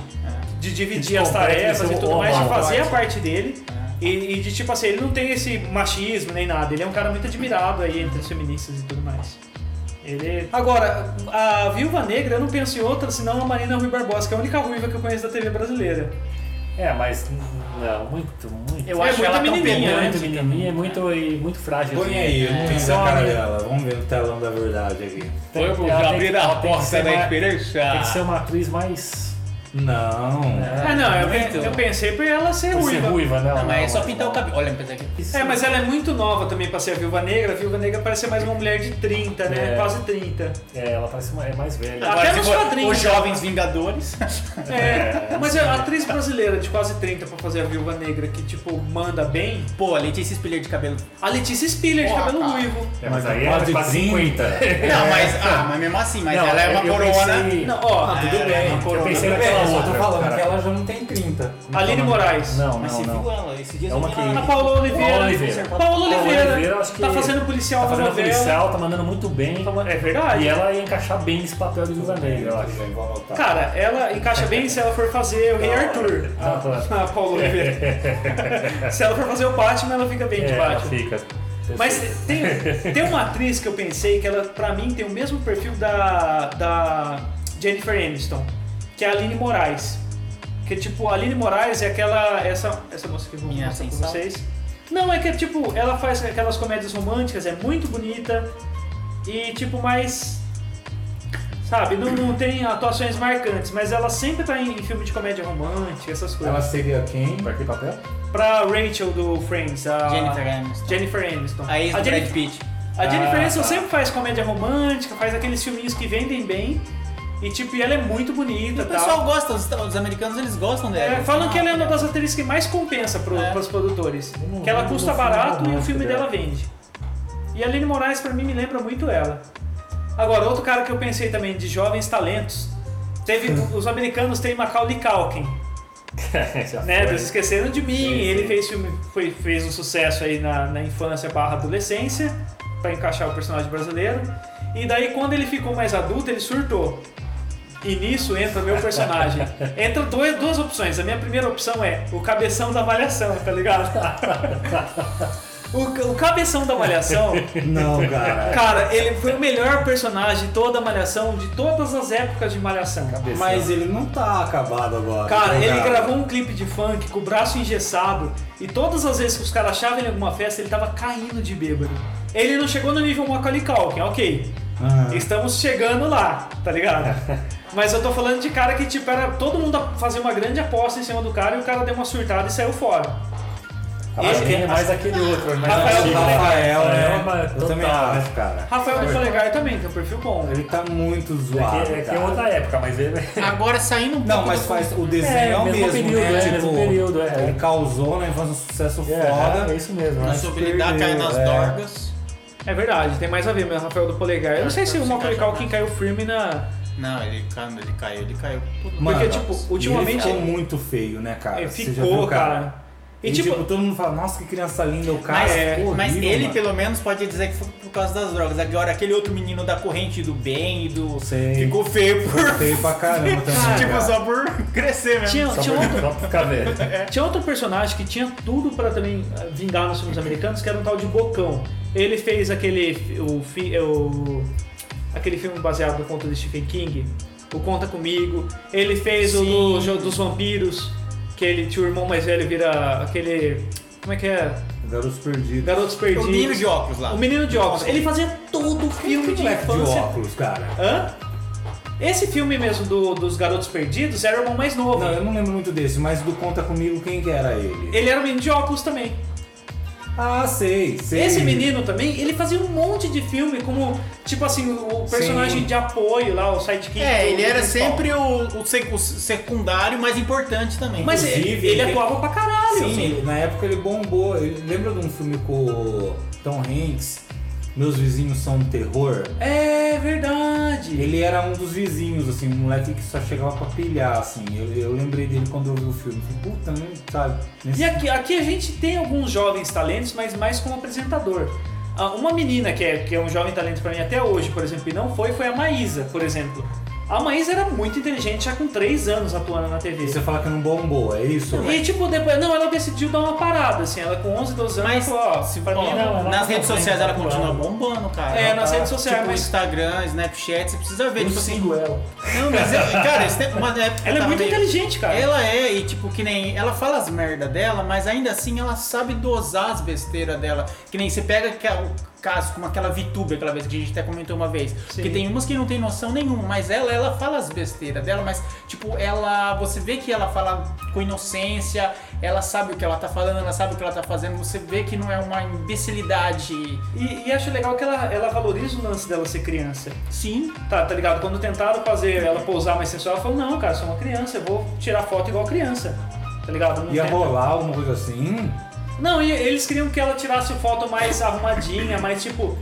C: de dividir as tarefas e
B: é
C: tudo mais, de fazer a parte dele. E, e de tipo assim, ele não tem esse machismo nem nada, ele é um cara muito admirado aí entre os feministas e tudo mais. Ele... Agora, a Viúva Negra, eu não penso em outra senão a Marina Rui Barbosa, que é a única ruiva que eu conheço da TV brasileira.
B: É, mas não, muito, muito
D: Eu
C: É
D: acho
C: muito
D: ela tão
C: menininha,
B: É
C: né?
B: muito menininha, é muito, e muito frágil.
E: Põe
B: assim.
E: aí, eu não lembro
B: ser
E: a cara dela. Vamos ver no telão da verdade aqui.
D: Vamos abrir
B: que-
D: a porta da esperança.
B: Tem que ser uma atriz mais.
E: Não.
C: Ah, não, eu, pe- eu pensei pra ela ser
B: Por ser
C: ruiva.
B: ruiva, né?
D: Não, mas é só pintar o cabelo. Olha, apesar que.
C: É, mas ela é muito nova também pra ser a Viúva Negra. A Viúva Negra parece ser mais uma mulher de 30, né?
B: É.
C: Quase 30.
B: É, ela parece uma, é mais velha.
C: Até nos quadrinhos,
D: Os? Jovens Vingadores.
C: É, mas é a atriz brasileira de quase 30 pra fazer a Viúva Negra que, tipo, manda bem.
D: Pô, a Letícia Spiller de cabelo.
C: A Letícia Spiller, de cabelo
D: cara.
C: ruivo.
B: É, mas aí
E: quase
B: é
E: 30.
B: 50.
D: Não, mas, ah, mas mesmo assim, mas
B: Não,
D: ela é uma corona.
B: pensei-
C: Não, ó,
E: Ah, tudo
D: É,
E: bem.
D: uma corona.
B: Eu pensei
E: Tudo
B: naquela
E: eu tô falando
B: cara.
E: que ela já não tem 30.
C: Aline Moraes.
B: Não,
D: Mas
B: não,
D: você
B: não.
D: viu ela? Esses dias
B: É uma que-.
C: A Paola Oliveira.
B: Oliveira.
C: Paola Oliveira.
B: Oliveira, acho que
C: Tá fazendo policial
B: Tá
C: na
B: fazendo policial, tá mandando muito bem.
C: É verdade.
B: E ela ia encaixar bem nesse papel de Viúva Negra, eu acho.
C: Cara, ela encaixa bem se ela for fazer o Rei Arthur.
B: Ah, tá. [laughs]
C: A Paola Oliveira. [laughs] se ela for fazer o Batman, ela fica bem de
B: É, ela
C: Batman.
B: fica.
C: Mas tem, tem uma atriz que eu pensei que ela, pra mim, tem o mesmo perfil da, da Jennifer Aniston, que é a Aline Moraes. Que tipo, a Aline Moraes é aquela. Essa, essa moça que eu vou
D: Minha
C: mostrar pra
D: sem sal?
C: vocês. Não, é que tipo, ela faz aquelas comédias românticas, é muito bonita e tipo, mais. Sabe, não, não tem atuações marcantes, mas ela sempre tá em, em filme de comédia romântica, essas coisas.
E: Ela seria quem?
B: Pra que papel?
C: Pra Rachel do Friends, a
D: Jennifer Aniston.
C: Jennifer Aniston.
D: A ex do
C: a
D: Brad
C: Jennifer,
D: Pitt.
C: a Jennifer
B: Ah,
C: Aniston
B: tá.
C: sempre faz comédia romântica, faz aqueles filminhos que vendem bem. E tipo, e ela é muito bonita
D: O
C: e
D: pessoal
C: tal.
D: gosta, os, os americanos eles gostam dela.
C: É, falam
D: Ah,
C: que ela é uma das atrizes que mais compensa pro,
D: É.
C: pros produtores.
B: não
C: Que ela custa barato e o filme
B: dela.
C: vende. E a Aline Moraes pra mim me lembra muito ela. Agora, outro cara que eu pensei também de jovens talentos. Teve, [laughs] os americanos têm Macaulay Culkin, [laughs] né? Eles esqueceram de mim.
B: Sim, sim.
C: Ele fez filme, foi, fez um sucesso aí na, na infância barra adolescência pra encaixar o personagem brasileiro. E daí quando ele ficou mais adulto, ele surtou. E nisso entra o meu personagem. Entra dois, duas opções. A minha primeira opção é o cabeção da malhação, tá ligado? O, o cabeção da malhação,
E: Não, cara.
C: cara, ele foi o melhor personagem de toda a malhação, de todas as épocas de malhação.
E: Mas ele não tá acabado agora.
C: Cara,
E: Tá
C: ele gravou um clipe de funk com o braço engessado e todas as vezes que os caras achavam ele em alguma festa, ele tava caindo de bêbado. Ele não chegou no nível Macaulay Culkin, ok.
E: Ah.
C: Estamos chegando lá, tá ligado? [laughs] Mas eu tô falando de cara que, tipo, era todo mundo fazia uma grande aposta em cima do cara e o cara deu uma surtada e saiu fora.
B: Acho
C: Esse-
B: que é mais aquele outro, mais
C: Rafael
B: né?
E: Rafael,
B: É,
E: né?
B: mas
E: Eu também
B: né?
E: acho, cara.
C: Rafael do Polegar também, tem um perfil bom.
E: Ele tá muito
B: É
E: zoado.
B: que, é que é
E: cara.
B: outra época, mas ele. [laughs]
D: Agora saindo um
E: Não,
D: pouco
E: mas
D: do-
E: faz o desenho
B: É,
E: é, o
B: mesmo
E: mesmo,
B: período,
E: né?
B: é,
E: tipo,
B: mesmo período, é.
E: Ele causou na infância um sucesso
B: É,
E: foda.
B: é isso mesmo.
D: Na
B: né?
D: sua habilidade cair nas
E: é.
D: dorgas.
C: É verdade, tem mais a ver, mas Rafael do Polegar. Eu não sei se o Macaulay Culkin caiu firme na.
D: Não, ele, quando ele caiu, ele caiu.
E: Mano,
C: Porque, tipo, ultimamente-
E: Ele ficou muito feio, né, cara?
C: É,
E: já
C: ficou,
E: viu,
C: cara. E,
E: E,
C: tipo,
E: tipo, todo mundo fala, nossa, que criança linda, o cara
D: Mas,
E: é
D: mas
E: horrível,
D: ele
E: mano.
D: pelo menos pode dizer que foi por causa das drogas. Agora aquele outro menino da corrente do bem e do.
E: Sei.
D: Ficou feio por.
E: Ficou feio pra caramba [laughs] também,
D: tipo,
E: cara.
D: só por crescer mesmo.
C: tinha,
B: Só
C: tinha,
B: pra,
C: outro,
B: ficar velho. [laughs]
C: tinha outro personagem que tinha tudo pra também eh, vingar nos filmes americanos, que era um tal de Bocão. Ele fez aquele. O, fi- o, aquele filme baseado no conto de Stephen King, o Conta Comigo. Ele fez o
D: Sim.
C: do, jo- dos vampiros, que ele tinha o irmão mais velho vira aquele. Como é que é?
E: Garotos perdidos.
C: Garotos Perdidos.
D: O menino de óculos lá.
C: O menino de óculos. Ele fazia todo o filme de
E: moleque de
C: infância.
E: óculos, cara.
C: Hã? Esse filme mesmo do- dos Garotos Perdidos era o irmão mais novo.
E: Não, eu não lembro muito desse, mas do Conta Comigo, quem que era ele?
C: Ele era o menino de óculos também.
E: Ah, sei, sei.
C: Esse menino também, ele fazia um monte de filme como, tipo assim, o personagem
E: Sim.
C: de apoio lá, o sidekick.
D: É,
C: do-
D: ele
C: do
D: era
C: principal.
D: sempre o, o sec- o secundário mais importante também.
C: Mas
E: Inclusive,
C: ele, ele
E: ele-
C: atuava pra caralho.
E: Sim,
C: assim.
E: na época ele bombou. Ele- lembra de um filme com o Tom Hanks? Meus vizinhos são um terror?
C: É verdade.
E: Ele era um dos vizinhos, assim, um moleque que só chegava pra pilhar, assim. Eu, eu lembrei dele quando eu vi o filme. Falei, puta, né, sabe? Nesse-
C: E aqui, aqui a gente tem alguns jovens talentos, mas mais como apresentador. Ah, Uma menina que é, que é um jovem talento pra mim até hoje, por exemplo, e não foi, foi a Maísa, por exemplo. A Maísa era muito inteligente, já com 3 anos atuando na TV.
E: E você fala que não bombou, é isso?
C: E tipo, depois, não, ela decidiu dar uma parada, assim, ela com 11, 12 anos,
D: Mas,
C: falou, ó,
D: se,
C: pra mim
B: não, ela
D: nas
B: tá
D: redes sociais ela
B: tá
D: continua
B: atuando.
D: bombando, cara.
C: É,
D: Ela
C: nas
D: tá,
C: redes sociais,
D: Tipo,
C: mas-
D: Instagram, Snapchat, você precisa ver,
B: Eu
D: tipo assim.
B: sigo ela.
D: Não, mas é, cara, esse tempo, uma época
C: Ela é muito
D: meio-
C: inteligente, cara.
D: Ela é, e tipo, que nem. Ela fala as merda dela, mas ainda assim ela sabe dosar as besteiras dela. Que nem você pega que- o caso como aquela VTube, aquela vez que a gente até comentou uma vez. Porque tem umas que não tem noção nenhuma, mas ela, ela fala as besteiras dela, mas tipo, ela. Você vê que ela fala com inocência, ela sabe o que ela tá falando, ela sabe o que ela tá fazendo, você vê que não é uma imbecilidade.
C: E, e acho legal que ela, ela valoriza o lance dela ser criança.
D: Sim.
C: Tá, tá ligado? Quando tentaram fazer ela pousar mais sensual, ela falou, não, cara, sou uma criança, eu vou tirar foto igual criança. Tá ligado? Não
E: Ia
C: tem-
E: rolar alguma coisa assim?
C: Não, e eles queriam que ela tirasse foto mais arrumadinha, mais tipo.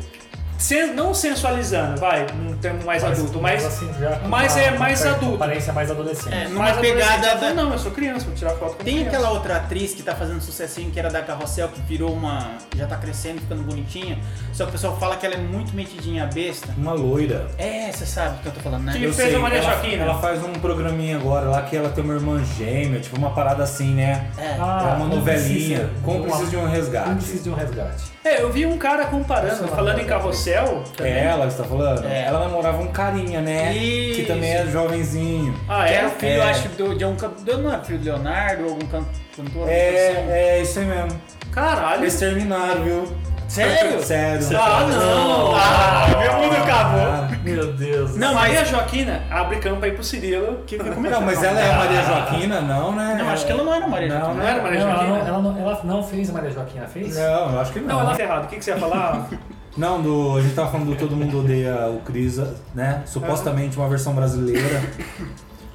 C: Sen- não sensualizando, vai, num termo mais adulto, mas.
B: assim, já com
C: mas
B: uma-
C: é
B: uma
C: mais
B: per-
C: adulto.
B: Aparência mais adolescente.
D: É,
C: mais
D: pegada da-
C: não, eu sou criança, vou tirar foto como
D: Tem
C: criança.
D: aquela outra atriz que tá fazendo sucessinho, que era da Carrossel, que virou uma. já tá crescendo, ficando bonitinha. Só que o pessoal fala que ela é muito metidinha besta.
E: Uma loira.
D: É, você sabe o que eu tô falando, né?
C: Que
E: Eu
C: fez
E: sei,
C: a Maria
E: ela,
C: Joaquina.
E: ela faz um programinha agora lá que ela tem uma irmã gêmea, tipo uma parada assim, né?
D: É.
E: é uma
B: como
E: novelinha.
B: precisa
E: Como
B: uma-
E: precisa de um resgate.
B: Como precisa de um resgate.
C: É, eu vi um cara comparando, falando em
B: é
C: carrossel. também.
E: É ela que você tá falando?
D: É.
E: Ela namorava um carinha, né?
D: Isso.
E: Que também é jovenzinho.
C: Ah,
D: Que
C: é?
D: era o filho,
E: É.
D: eu acho, do, de um cantor. Não era filho do Leonardo ou algum can- cantor?
E: É,
D: assim.
E: é isso aí mesmo.
C: Caralho.
E: Eles terminaram, viu?
D: Sério?
E: Sério.
C: Ah, não. Ah, meu mundo acabou.
E: Cara.
B: Meu Deus.
C: Não, Maria Joaquina abre campo aí pro Cirilo, que fica
E: Não, mas ela é a Maria Joaquina, não, né?
D: Não, acho que ela não era Maria
E: Não,
D: Joaquina.
C: Não era Maria
B: Não,
C: Joaquina?
B: não, ela, não, ela não fez a Maria Joaquina, fez?
E: Não, eu acho que não.
C: Não, ela tá errado. O que, que você ia falar? [laughs]
E: Não, do, a gente tava falando do Todo Mundo Odeia o Cris, né? Supostamente uma versão brasileira.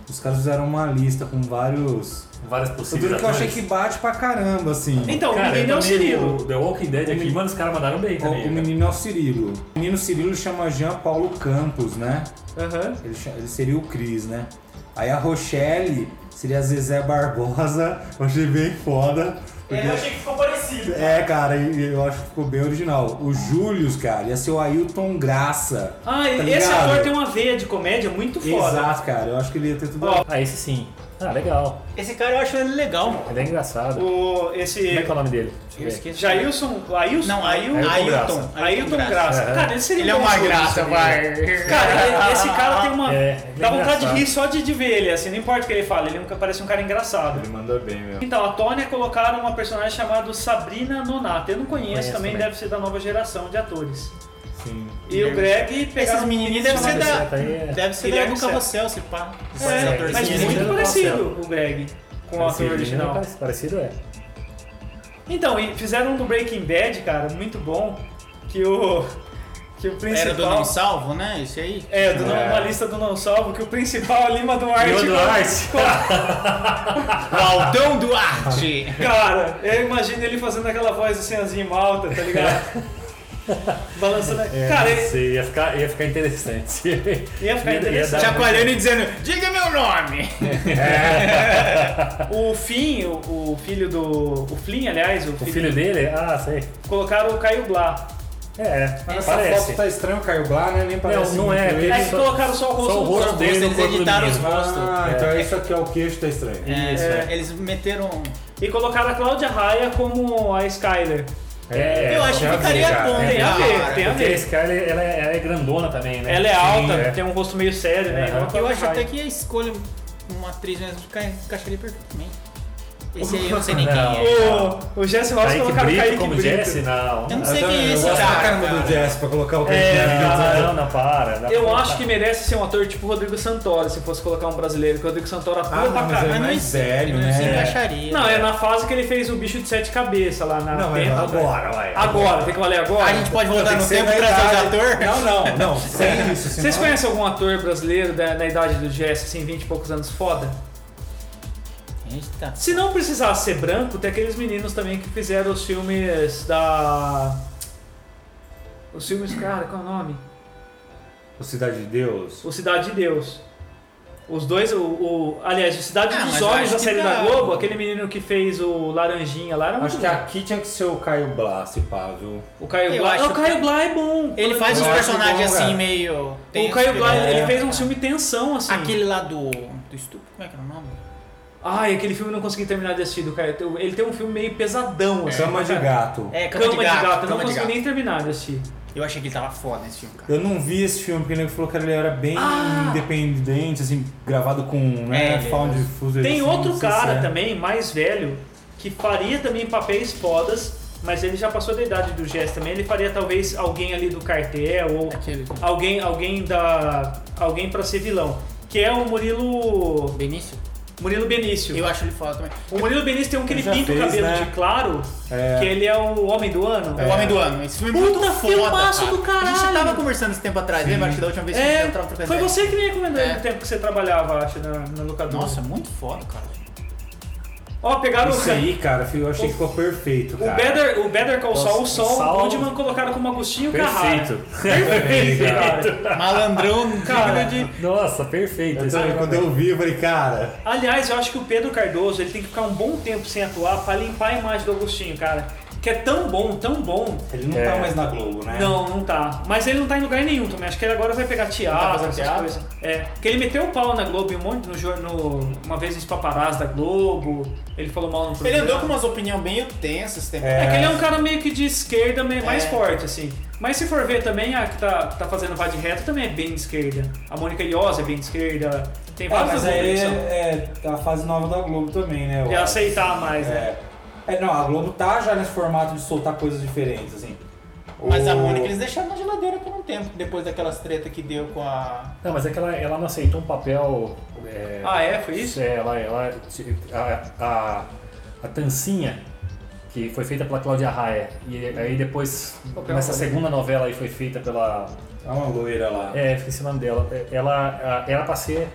E: Os caras fizeram uma lista com vários.
B: Várias
E: Eu
B: possíveis
E: digo que eu achei que bate pra caramba, assim.
C: Então,
B: Cara,
C: o menino é o
B: eu também,
C: Cirilo.
B: o The Walking Dead aqui, mano, os caras mandaram bem
E: O,
B: também.
E: o
B: cara.
E: menino é o Cirilo. O menino Cirilo chama Jean Paulo Campos, né?
C: Aham.
E: Ele, ele seria o Cris, né? Aí a Rochelle seria a Zezé Barbosa. Eu achei bem foda. porque-
D: É, achei que ficou parecido.
E: É, cara, e eu acho que ficou bem original. O Július, cara, ia ser o Ailton Graça.
C: Ah,
E: Tá
C: esse
E: ligado?
C: ator tem uma veia de comédia muito foda.
E: Exato, cara. Eu acho que ele ia ter tudo.
C: Ó,
B: Ah, esse sim. Ah, legal.
D: Esse cara eu acho ele legal.
B: Ele é engraçado.
C: O, esse
B: Como é que é o nome dele? Eu
D: esqueci.
C: Jailson, Ailson,
D: Não,
C: Ail,
D: Ailton.
B: Ailton
C: Ailton Graça.
B: É.
C: Cara, ele seria
D: Ele é
C: um
D: uma graça, vai.
C: Cara, esse cara tem uma.
B: É, ele é
C: dá vontade de
B: engraçado.
C: rir só de, de ver ele, assim, não importa o que ele fala, ele nunca parece um cara engraçado.
E: Ele mandou bem mesmo.
C: Então, a Tônia colocaram uma personagem chamada Sabrina Nonato. Eu não conheço,
B: Conheço
C: também,
B: também.
C: deve ser da nova geração de atores.
E: Sim.
C: E o Greg pegaram
D: Esses menininhos devem ser da.
B: é-
D: Deve ser da
C: é
D: do
C: do
D: carrossel, se pá.
C: É, mas muito parecido o Greg com o ator original.
B: Parecido é.
C: Então, e fizeram um do Breaking Bad, cara, muito bom, que o que o principal
D: Era do Não Salvo, né? Esse aí.
C: É, do,
B: É.
C: uma lista do não salvo, que o principal é Lima Duarte.
B: Lima Duarte. [laughs]
D: Aldão Duarte!
C: Cara, eu imagino ele fazendo aquela voz assim, assim, malta, tá ligado? [laughs] [laughs] Balançando.
B: É,
C: cara,
B: não
C: ele
B: sei, ia ficar, ia ficar interessante. [laughs]
C: ia ficar interessante.
D: Chacoalhando e dizendo, diga meu nome! [laughs]
C: O Finn, o, o filho do. O Flynn, aliás, o
B: O
C: filho,
B: filho dele? Ah, sei.
C: colocaram o Caio Blá.
B: É,
E: Mas essa
B: parece.
E: foto tá estranha, o Caio Blá, né? Nem parece.
B: não é, ele
E: ele.
C: Aí
B: só-
C: colocaram só o rosto
B: só o
C: do
B: rosto dele
D: Eles editaram os rostos.
E: Ah, então é isso aqui, ó, o queixo tá estranho.
D: É,
B: Isso,
C: é.
D: Eles meteram.
C: E colocaram a Cláudia Raia como a Skyler.
B: É,
D: eu acho que ficaria bom,
C: Tem a ver,
D: cara.
C: tem a ver.
B: esse cara, ela é, ela é grandona também, né?
C: Ela é
B: Sim,
C: alta,
B: é.
C: tem um rosto meio sério, né?
B: É.
C: A
D: Eu acho até que a escolha uma atriz mesmo enca- encaixaria perfeitamente. Esse aí eu não sei nem
B: Não.
D: quem é.
C: O, o Jesse Ross
B: Kaique
C: colocaram o
B: Brito
C: Kaique
B: como
C: Brito.
B: Jesse? Não.
D: Eu não sei
E: Eu,
D: quem é
E: eu
D: esse
E: gosto pra
D: cara,
E: caramba
D: cara.
E: do Jess pra colocar o
C: É,
E: Kaique
B: Não,
E: Brito.
B: não, não, para. Dá
C: Eu
B: pra-
C: acho que merece ser um ator tipo o Rodrigo Santoro, se fosse colocar um brasileiro, que o Rodrigo Santoro atua
E: Ah,
C: pra
E: não, mas
C: caralho.
E: é
D: Mas não
E: mais velho,
D: não se
E: né?
D: encaixaria.
C: Não, é na fase que ele fez o bicho de sete cabeças lá na
E: Não, mas
C: tempo.
E: agora, vai.
C: Agora, tem que valer agora?
D: A gente pode voltar
E: Tem
D: no
E: ser
D: tempo e
E: na
D: trazer os atores?
E: Não, não, não. [laughs] Sem isso. senão-
C: Vocês conhecem algum ator brasileiro da, na idade do Jesse, assim, 20 e poucos anos, foda?
D: Eita.
C: Se não precisasse ser branco, tem aqueles meninos também que fizeram os filmes da... Os filmes, cara, qual é o nome?
E: O Cidade de Deus.
C: O Cidade de Deus. Os dois, o, o- aliás, o Cidade
D: Ah,
C: dos Homens,
D: acho
C: a
D: que
C: série da Globo, aquele menino que fez o Laranjinha lá era muito
E: Acho que
C: bom.
E: aqui tinha que ser o Caio Blas, se pá, viu?
C: O Caio
D: Eu
C: Blá, o Caio
D: que-
C: Blá é bom.
D: Ele faz uns personagens
E: bom,
D: assim, meio.
C: O
D: tenso,
C: Caio Blá,
D: é.
C: ele fez um filme tensão, assim.
D: Aquele lá do. do estupro. Como é que era o nome?
C: Ai, aquele filme eu não consegui terminar de assistir do Caio. Ele tem um filme meio pesadão, assim.
E: Cama de gato.
D: É,
C: Cama, de Gato, eu não
D: Cama de
C: consegui
D: Gato.
C: nem terminar de assistir.
D: Eu achei que ele tava foda nesse filme, cara.
E: Eu não vi esse filme, porque ele falou que ele era bem
C: Ah!
E: independente, assim, gravado com né,
D: É,
E: found footage.
C: Tem
E: assim,
C: outro
E: não
C: cara
E: se é.
C: também, mais velho, que faria também papéis fodas, mas ele já passou da idade do Jess também. Ele faria talvez alguém ali do cartel ou
D: Aquele.
C: alguém alguém da alguém para ser vilão, que é o Murilo
D: Benício?
C: Murilo Benício.
D: Eu acho ele foda também.
C: O Murilo Benício tem um que ele
E: Ele
C: pinta o
E: fez,
C: cabelo
E: né?
C: de claro,
E: É.
C: que ele é o homem do ano.
D: É o Homem do Ano. Esse filme é
C: Puta
D: muito foda,
C: filmaço
D: cara.
C: do caralho.
D: A gente tava conversando esse tempo atrás, lembra? Acho que da última vez que a
C: É,
D: gente tava trocando
C: foi você que me recomendou
D: É.
C: no tempo que você trabalhava, acho, na, na locadora.
D: Nossa, muito foda, cara.
C: Ó, pegaram
E: Isso
C: o,
E: aí, cara, eu achei que ficou perfeito,
C: o
E: cara.
C: Better, o Better Call Saul, o
B: Saul-
C: o Goldman colocaram como Agostinho Carrara.
E: Perfeito.
C: Perfeito, cara.
D: Malandrão, [laughs]
C: Cara,
D: de.
B: Nossa, perfeito.
E: Eu também,
B: é-
E: quando eu vi, eu falei, cara,
C: Aliás, eu acho que o Pedro Cardoso ele tem que ficar um bom tempo sem atuar pra limpar a imagem do Agostinho, cara. Que é tão bom, tão bom.
E: ele não
B: É.
E: tá mais na Globo, né?
C: Não, não tá. Mas ele não tá em lugar nenhum também. Acho que ele agora vai pegar teatro,
D: fazendo
C: essas
D: teatro?
C: coisas. É. Porque ele meteu o pau na Globo um monte, no, no, uma vez nos paparazzi da Globo. Ele falou mal no
D: Ele
C: programa.
D: andou com umas opiniões bem tensas esse tempo.
C: É que ele é um cara meio que de esquerda, meio mais
D: É.
C: forte, assim. Mas se for ver também, a que tá, tá fazendo vai de reto também é bem de esquerda. A Mônica Iose é bem de esquerda. Tem
E: Ah,
C: várias
E: mas aí é, é a fase nova da Globo também, né?
C: de
E: acho.
C: aceitar mais, né?
E: É. É, não, a Globo tá já nesse formato de soltar coisas diferentes, assim.
D: Mas a
E: O-
D: Mônica eles deixaram na geladeira por um tempo, depois daquelas treta que deu com a.
B: Não, mas é que ela, ela não aceitou um papel. é,
C: Ah, é? Foi isso?
B: É, ela, ela, a, a, a Tancinha, que foi feita pela Cláudia Raia, e aí depois,
C: Papel
B: nessa
C: também.
B: segunda novela aí foi feita pela.
E: É uma loira lá.
B: É, esqueci o nome dela. Ela a- era pra ser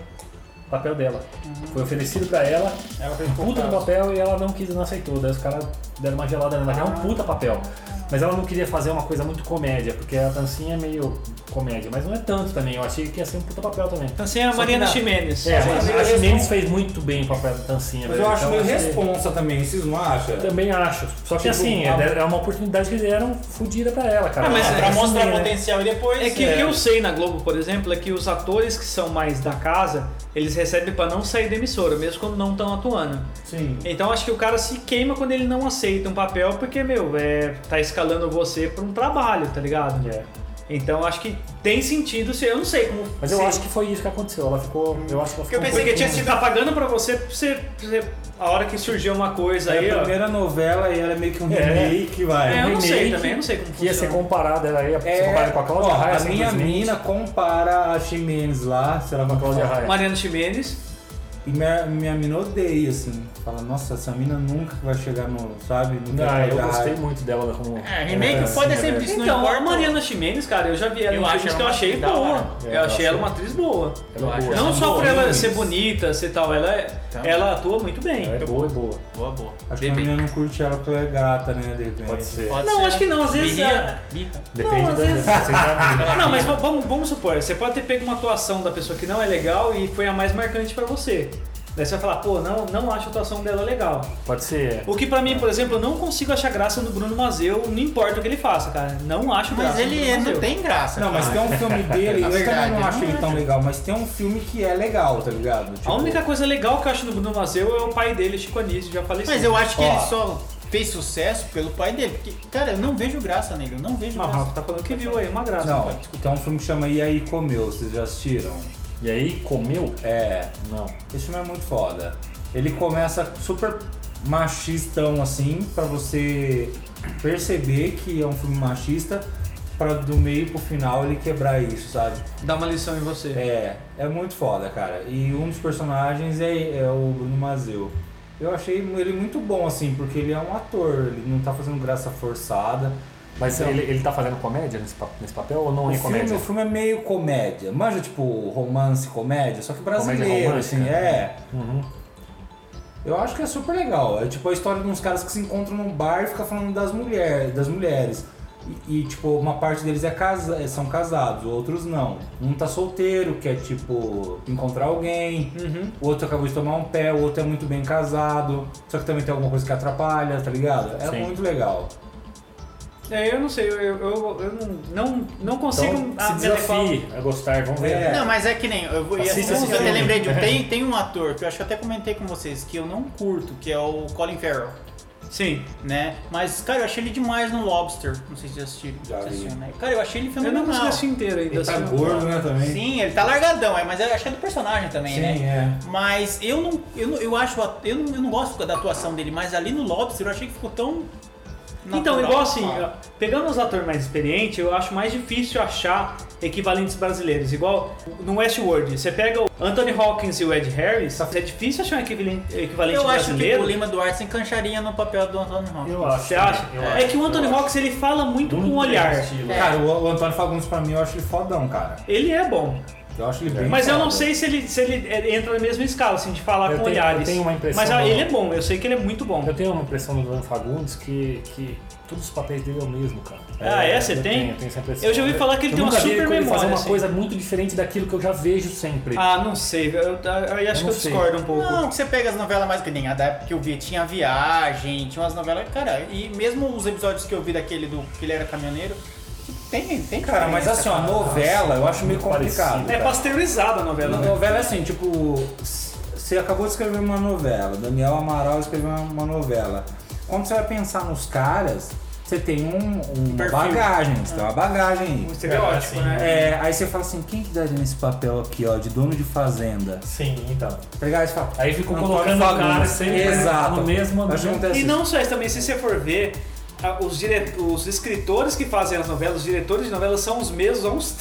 B: papel dela. Foi oferecido pra ela,
D: Ela fez
B: puta no papel e ela não quis, não aceitou. Daí os caras deram uma gelada nela, que é um puta papel. Mas ela não queria fazer uma coisa muito comédia, porque a Tancinha é meio comédia, mas não é tanto também. Eu achei que ia ser um puta papel também.
C: Assim é a
B: Só
C: Mariana
B: que dá.
C: Ximenes.
B: É, a Ximenes
E: responde-
B: fez muito bem o papel da Tancinha.
E: Mas
B: velho.
E: eu acho
B: Então,
E: meio
B: que-
E: responsa também, vocês não acham?
B: Também acho. Só que
E: Tipo,
B: assim,
E: a-
B: é é uma oportunidade que deram fodida pra ela, cara.
C: Ah, mas é
D: pra mostrar
B: né?
D: potencial e depois.
C: É que o que eu sei na Globo, por exemplo, é que os atores que são mais da casa, eles recebem pra não sair da emissora, mesmo quando não estão atuando.
E: Sim.
C: Então acho que o cara se queima quando ele não aceita um papel, porque, meu, é, tá escalando você pra um trabalho, tá ligado?
B: É.
C: Então acho que tem sentido se. Eu não sei como.
B: Mas eu
C: se-
B: acho que foi isso que aconteceu. Ela ficou. Eu acho que ela
D: Porque eu
B: ficou. um
D: pensei
C: Porque
D: que tinha
C: se
D: sido-
C: tá pagando pra você, pra você, pra você- A hora que surgiu uma coisa
E: É
C: aí,
E: a
C: ó.
E: primeira novela e ela é meio que um
B: É.
E: remake, vai.
C: É, eu não sei
B: remake
C: também, eu não sei como
B: que ia ser comparada, ela ia ser
E: É,
B: comparada com a Cláudia
E: ó,
B: Raia.
E: a minha mina compara a Ximenes lá, sei lá, com a
B: Cláudia Raia.
C: Mariana Ximenes.
E: E minha, minha mina odeia, assim. Fala, nossa, essa mina nunca vai chegar no, sabe? No
B: Não, eu gostei muito dela como.
D: É, remake
B: É,
D: pode
B: sim,
D: ser
B: é
D: isso, não
C: Então,
D: importa.
C: a Mariana Ximenes, cara, eu já vi ela
D: Eu
C: em
D: acho
C: filmes que eu achei boa.
B: É,
C: eu achei ela uma atriz boa.
B: Ela é
D: acho
B: boa.
C: Não só por ela ser bonita, ser tal, ela, é-
D: Então.
C: ela atua muito bem.
B: Ela é boa, é boa.
D: Boa, boa.
E: Acho que a menina não curte ela porque ela é gata, né? De repente.
B: Pode ser.
D: Pode
C: Não,
D: ser.
C: acho que não, às vezes é-
D: birra.
B: Depende
C: Não, às vezes-
B: já-
C: Não, mas vamos, vamos supor, você pode ter pego uma atuação da pessoa que não é legal e foi a mais marcante pra você. Daí você vai falar, pô, não, não acho a atuação dela legal.
B: Pode ser.
C: O que pra mim, por exemplo, eu não consigo achar graça no Bruno Mazeu, não importa o que ele faça, cara. Não acho graça
D: Mas
C: no
D: ele, não tem graça.
E: Não, mas tem um filme [laughs] dele, eu também
D: verdade,
E: não acho
D: não
E: ele tão legal, mas tem um filme que é legal, tá ligado? Tipo,
C: A única coisa legal que eu acho no Bruno Mazeu é o pai dele, Chico Anísio, já falei
D: Mas eu acho que
E: Ó.
D: ele só fez sucesso pelo pai dele. Porque, cara, eu não vejo graça nele, eu não vejo
C: Mas o
D: graça.
C: Rafa tá falando que viu aí, uma graça.
E: Não,
C: pai.
E: tem um filme que chama E aí Comeu, vocês já assistiram?
B: E aí, comeu?
E: É,
B: Não.
E: esse filme é muito foda. Ele começa super machistão assim, pra você perceber que é um filme machista, pra do meio pro final ele quebrar isso, sabe?
C: Dá uma lição em você.
E: É, é muito foda, cara. E um dos personagens é, é o Bruno Mazeu. Eu achei ele muito bom, assim, porque ele é um ator, ele não tá fazendo graça forçada.
B: Mas
E: Então,
B: ele, ele tá fazendo comédia nesse, nesse papel ou não é
E: filme,
B: comédia?
E: o filme é meio comédia. Manja, tipo, romance, comédia, só que brasileiro, assim, é.
B: Uhum.
E: Eu acho que é super legal. É tipo a história de uns caras que se encontram num bar e ficam falando das mulheres, das mulheres. E, e, tipo, uma parte deles é casa, são casados, outros não. Um tá solteiro, quer, tipo, encontrar alguém.
C: Uhum.
E: O outro acabou de tomar um pé, o outro é muito bem casado. Só que também tem alguma coisa que atrapalha, tá ligado? É
B: Sim.
E: muito legal.
C: É, eu não sei, eu, eu, eu, eu não, não, não consigo
B: Então, se desafie a gostar, vamos ver.
E: É.
D: Não, mas é que nem. Eu, vou, eu,
B: Assista esse
D: eu até lembrei de. Tem, [laughs] tem um ator que eu acho que eu até comentei com vocês que eu não curto, que é o Colin Farrell.
C: Sim.
D: Né? Mas, cara, eu achei ele demais no Lobster. Não sei se já assistiram.
E: Já
D: assistiram, né? Cara, eu achei ele
C: Eu não
D: fenomenal.
C: consegui assistir inteiro ainda.
E: Ele tá
C: assim.
E: gordo, né, também?
D: Sim, ele tá largadão, é, mas eu achei do personagem também,
E: Sim,
D: né?
E: é.
D: Mas eu não, eu não, eu acho, eu não, eu não gosto da atuação dele, mas ali no Lobster eu achei que ficou tão
C: Então,
D: natural,
C: igual assim, pegando os atores mais experientes, eu acho mais difícil achar equivalentes brasileiros. Igual no Westworld, você pega o Anthony Hawkins e o Ed Harris, é difícil achar um equivalente, equivalente
D: Eu acho que
C: brasileiro.
D: o Lima Duarte se encaixaria no papel do Antônio Ramos.
B: Eu acho.
C: Você acha?
B: eu
C: É
B: acho,
C: que o Anthony Hawkins ele fala muito
B: acho.
C: com o olhar.
D: É.
E: Cara, o, o Antônio Fagundes pra mim eu acho ele fodão, cara.
C: Ele é bom.
E: Eu acho ele bem
C: Mas eu não sei se ele, se ele é, entra na mesma escala, assim, de falar
B: Eu
C: com
B: tenho-
C: olhares.
B: eu tenho uma impressão
C: Mas ah,
B: do-
C: ele é bom, eu sei que ele é muito bom.
B: Eu tenho uma impressão do Antônio Fagundes que, que todos os papéis dele é o mesmo, cara.
C: Ah, é? Você
B: eu
C: tem?
B: Tenho, eu tenho essa impressão.
C: Eu já ouvi falar que ele
B: Eu
C: tem uma super
B: ele
C: memória.
B: fazer uma
C: assim.
B: coisa muito diferente daquilo que eu já vejo sempre.
C: Ah, não sei, eu, eu, eu acho
B: Eu
C: que eu
B: não sei.
C: discordo um pouco.
D: Não, que você pega as novelas mais que nem a da época que eu vi, tinha Viagem, tinha umas novelas, cara, e mesmo os episódios que eu vi daquele do que ele era caminhoneiro, tem, tem
E: Cara, mas assim, ó,
D: cara.
E: novela eu acho meio complicado.
B: Parecido.
C: É pasteurizada a novela, né?
E: Novela é assim, tipo, você acabou de escrever uma novela, Daniel Amaral escreveu uma, uma novela. Quando você vai pensar nos caras, você tem um, uma
D: Perfil.
E: bagagem, você tem uma bagagem aí.
C: Um estereótipo,
B: É,
C: né?
E: É, aí você fala assim, quem que daria nesse papel aqui, ó, de dono de fazenda?
B: Sim, então.
E: Tá ligado? Aí você fala,
B: Aí ficou
E: Antônio
B: colocando o cara sempre
E: Exato.
B: no mesmo
E: Acho que
B: ambiente.
E: acontece
C: E não só isso também, se você for ver, a- os, dire... os escritores que fazem as novelas, os diretores de novelas são os mesmos há uns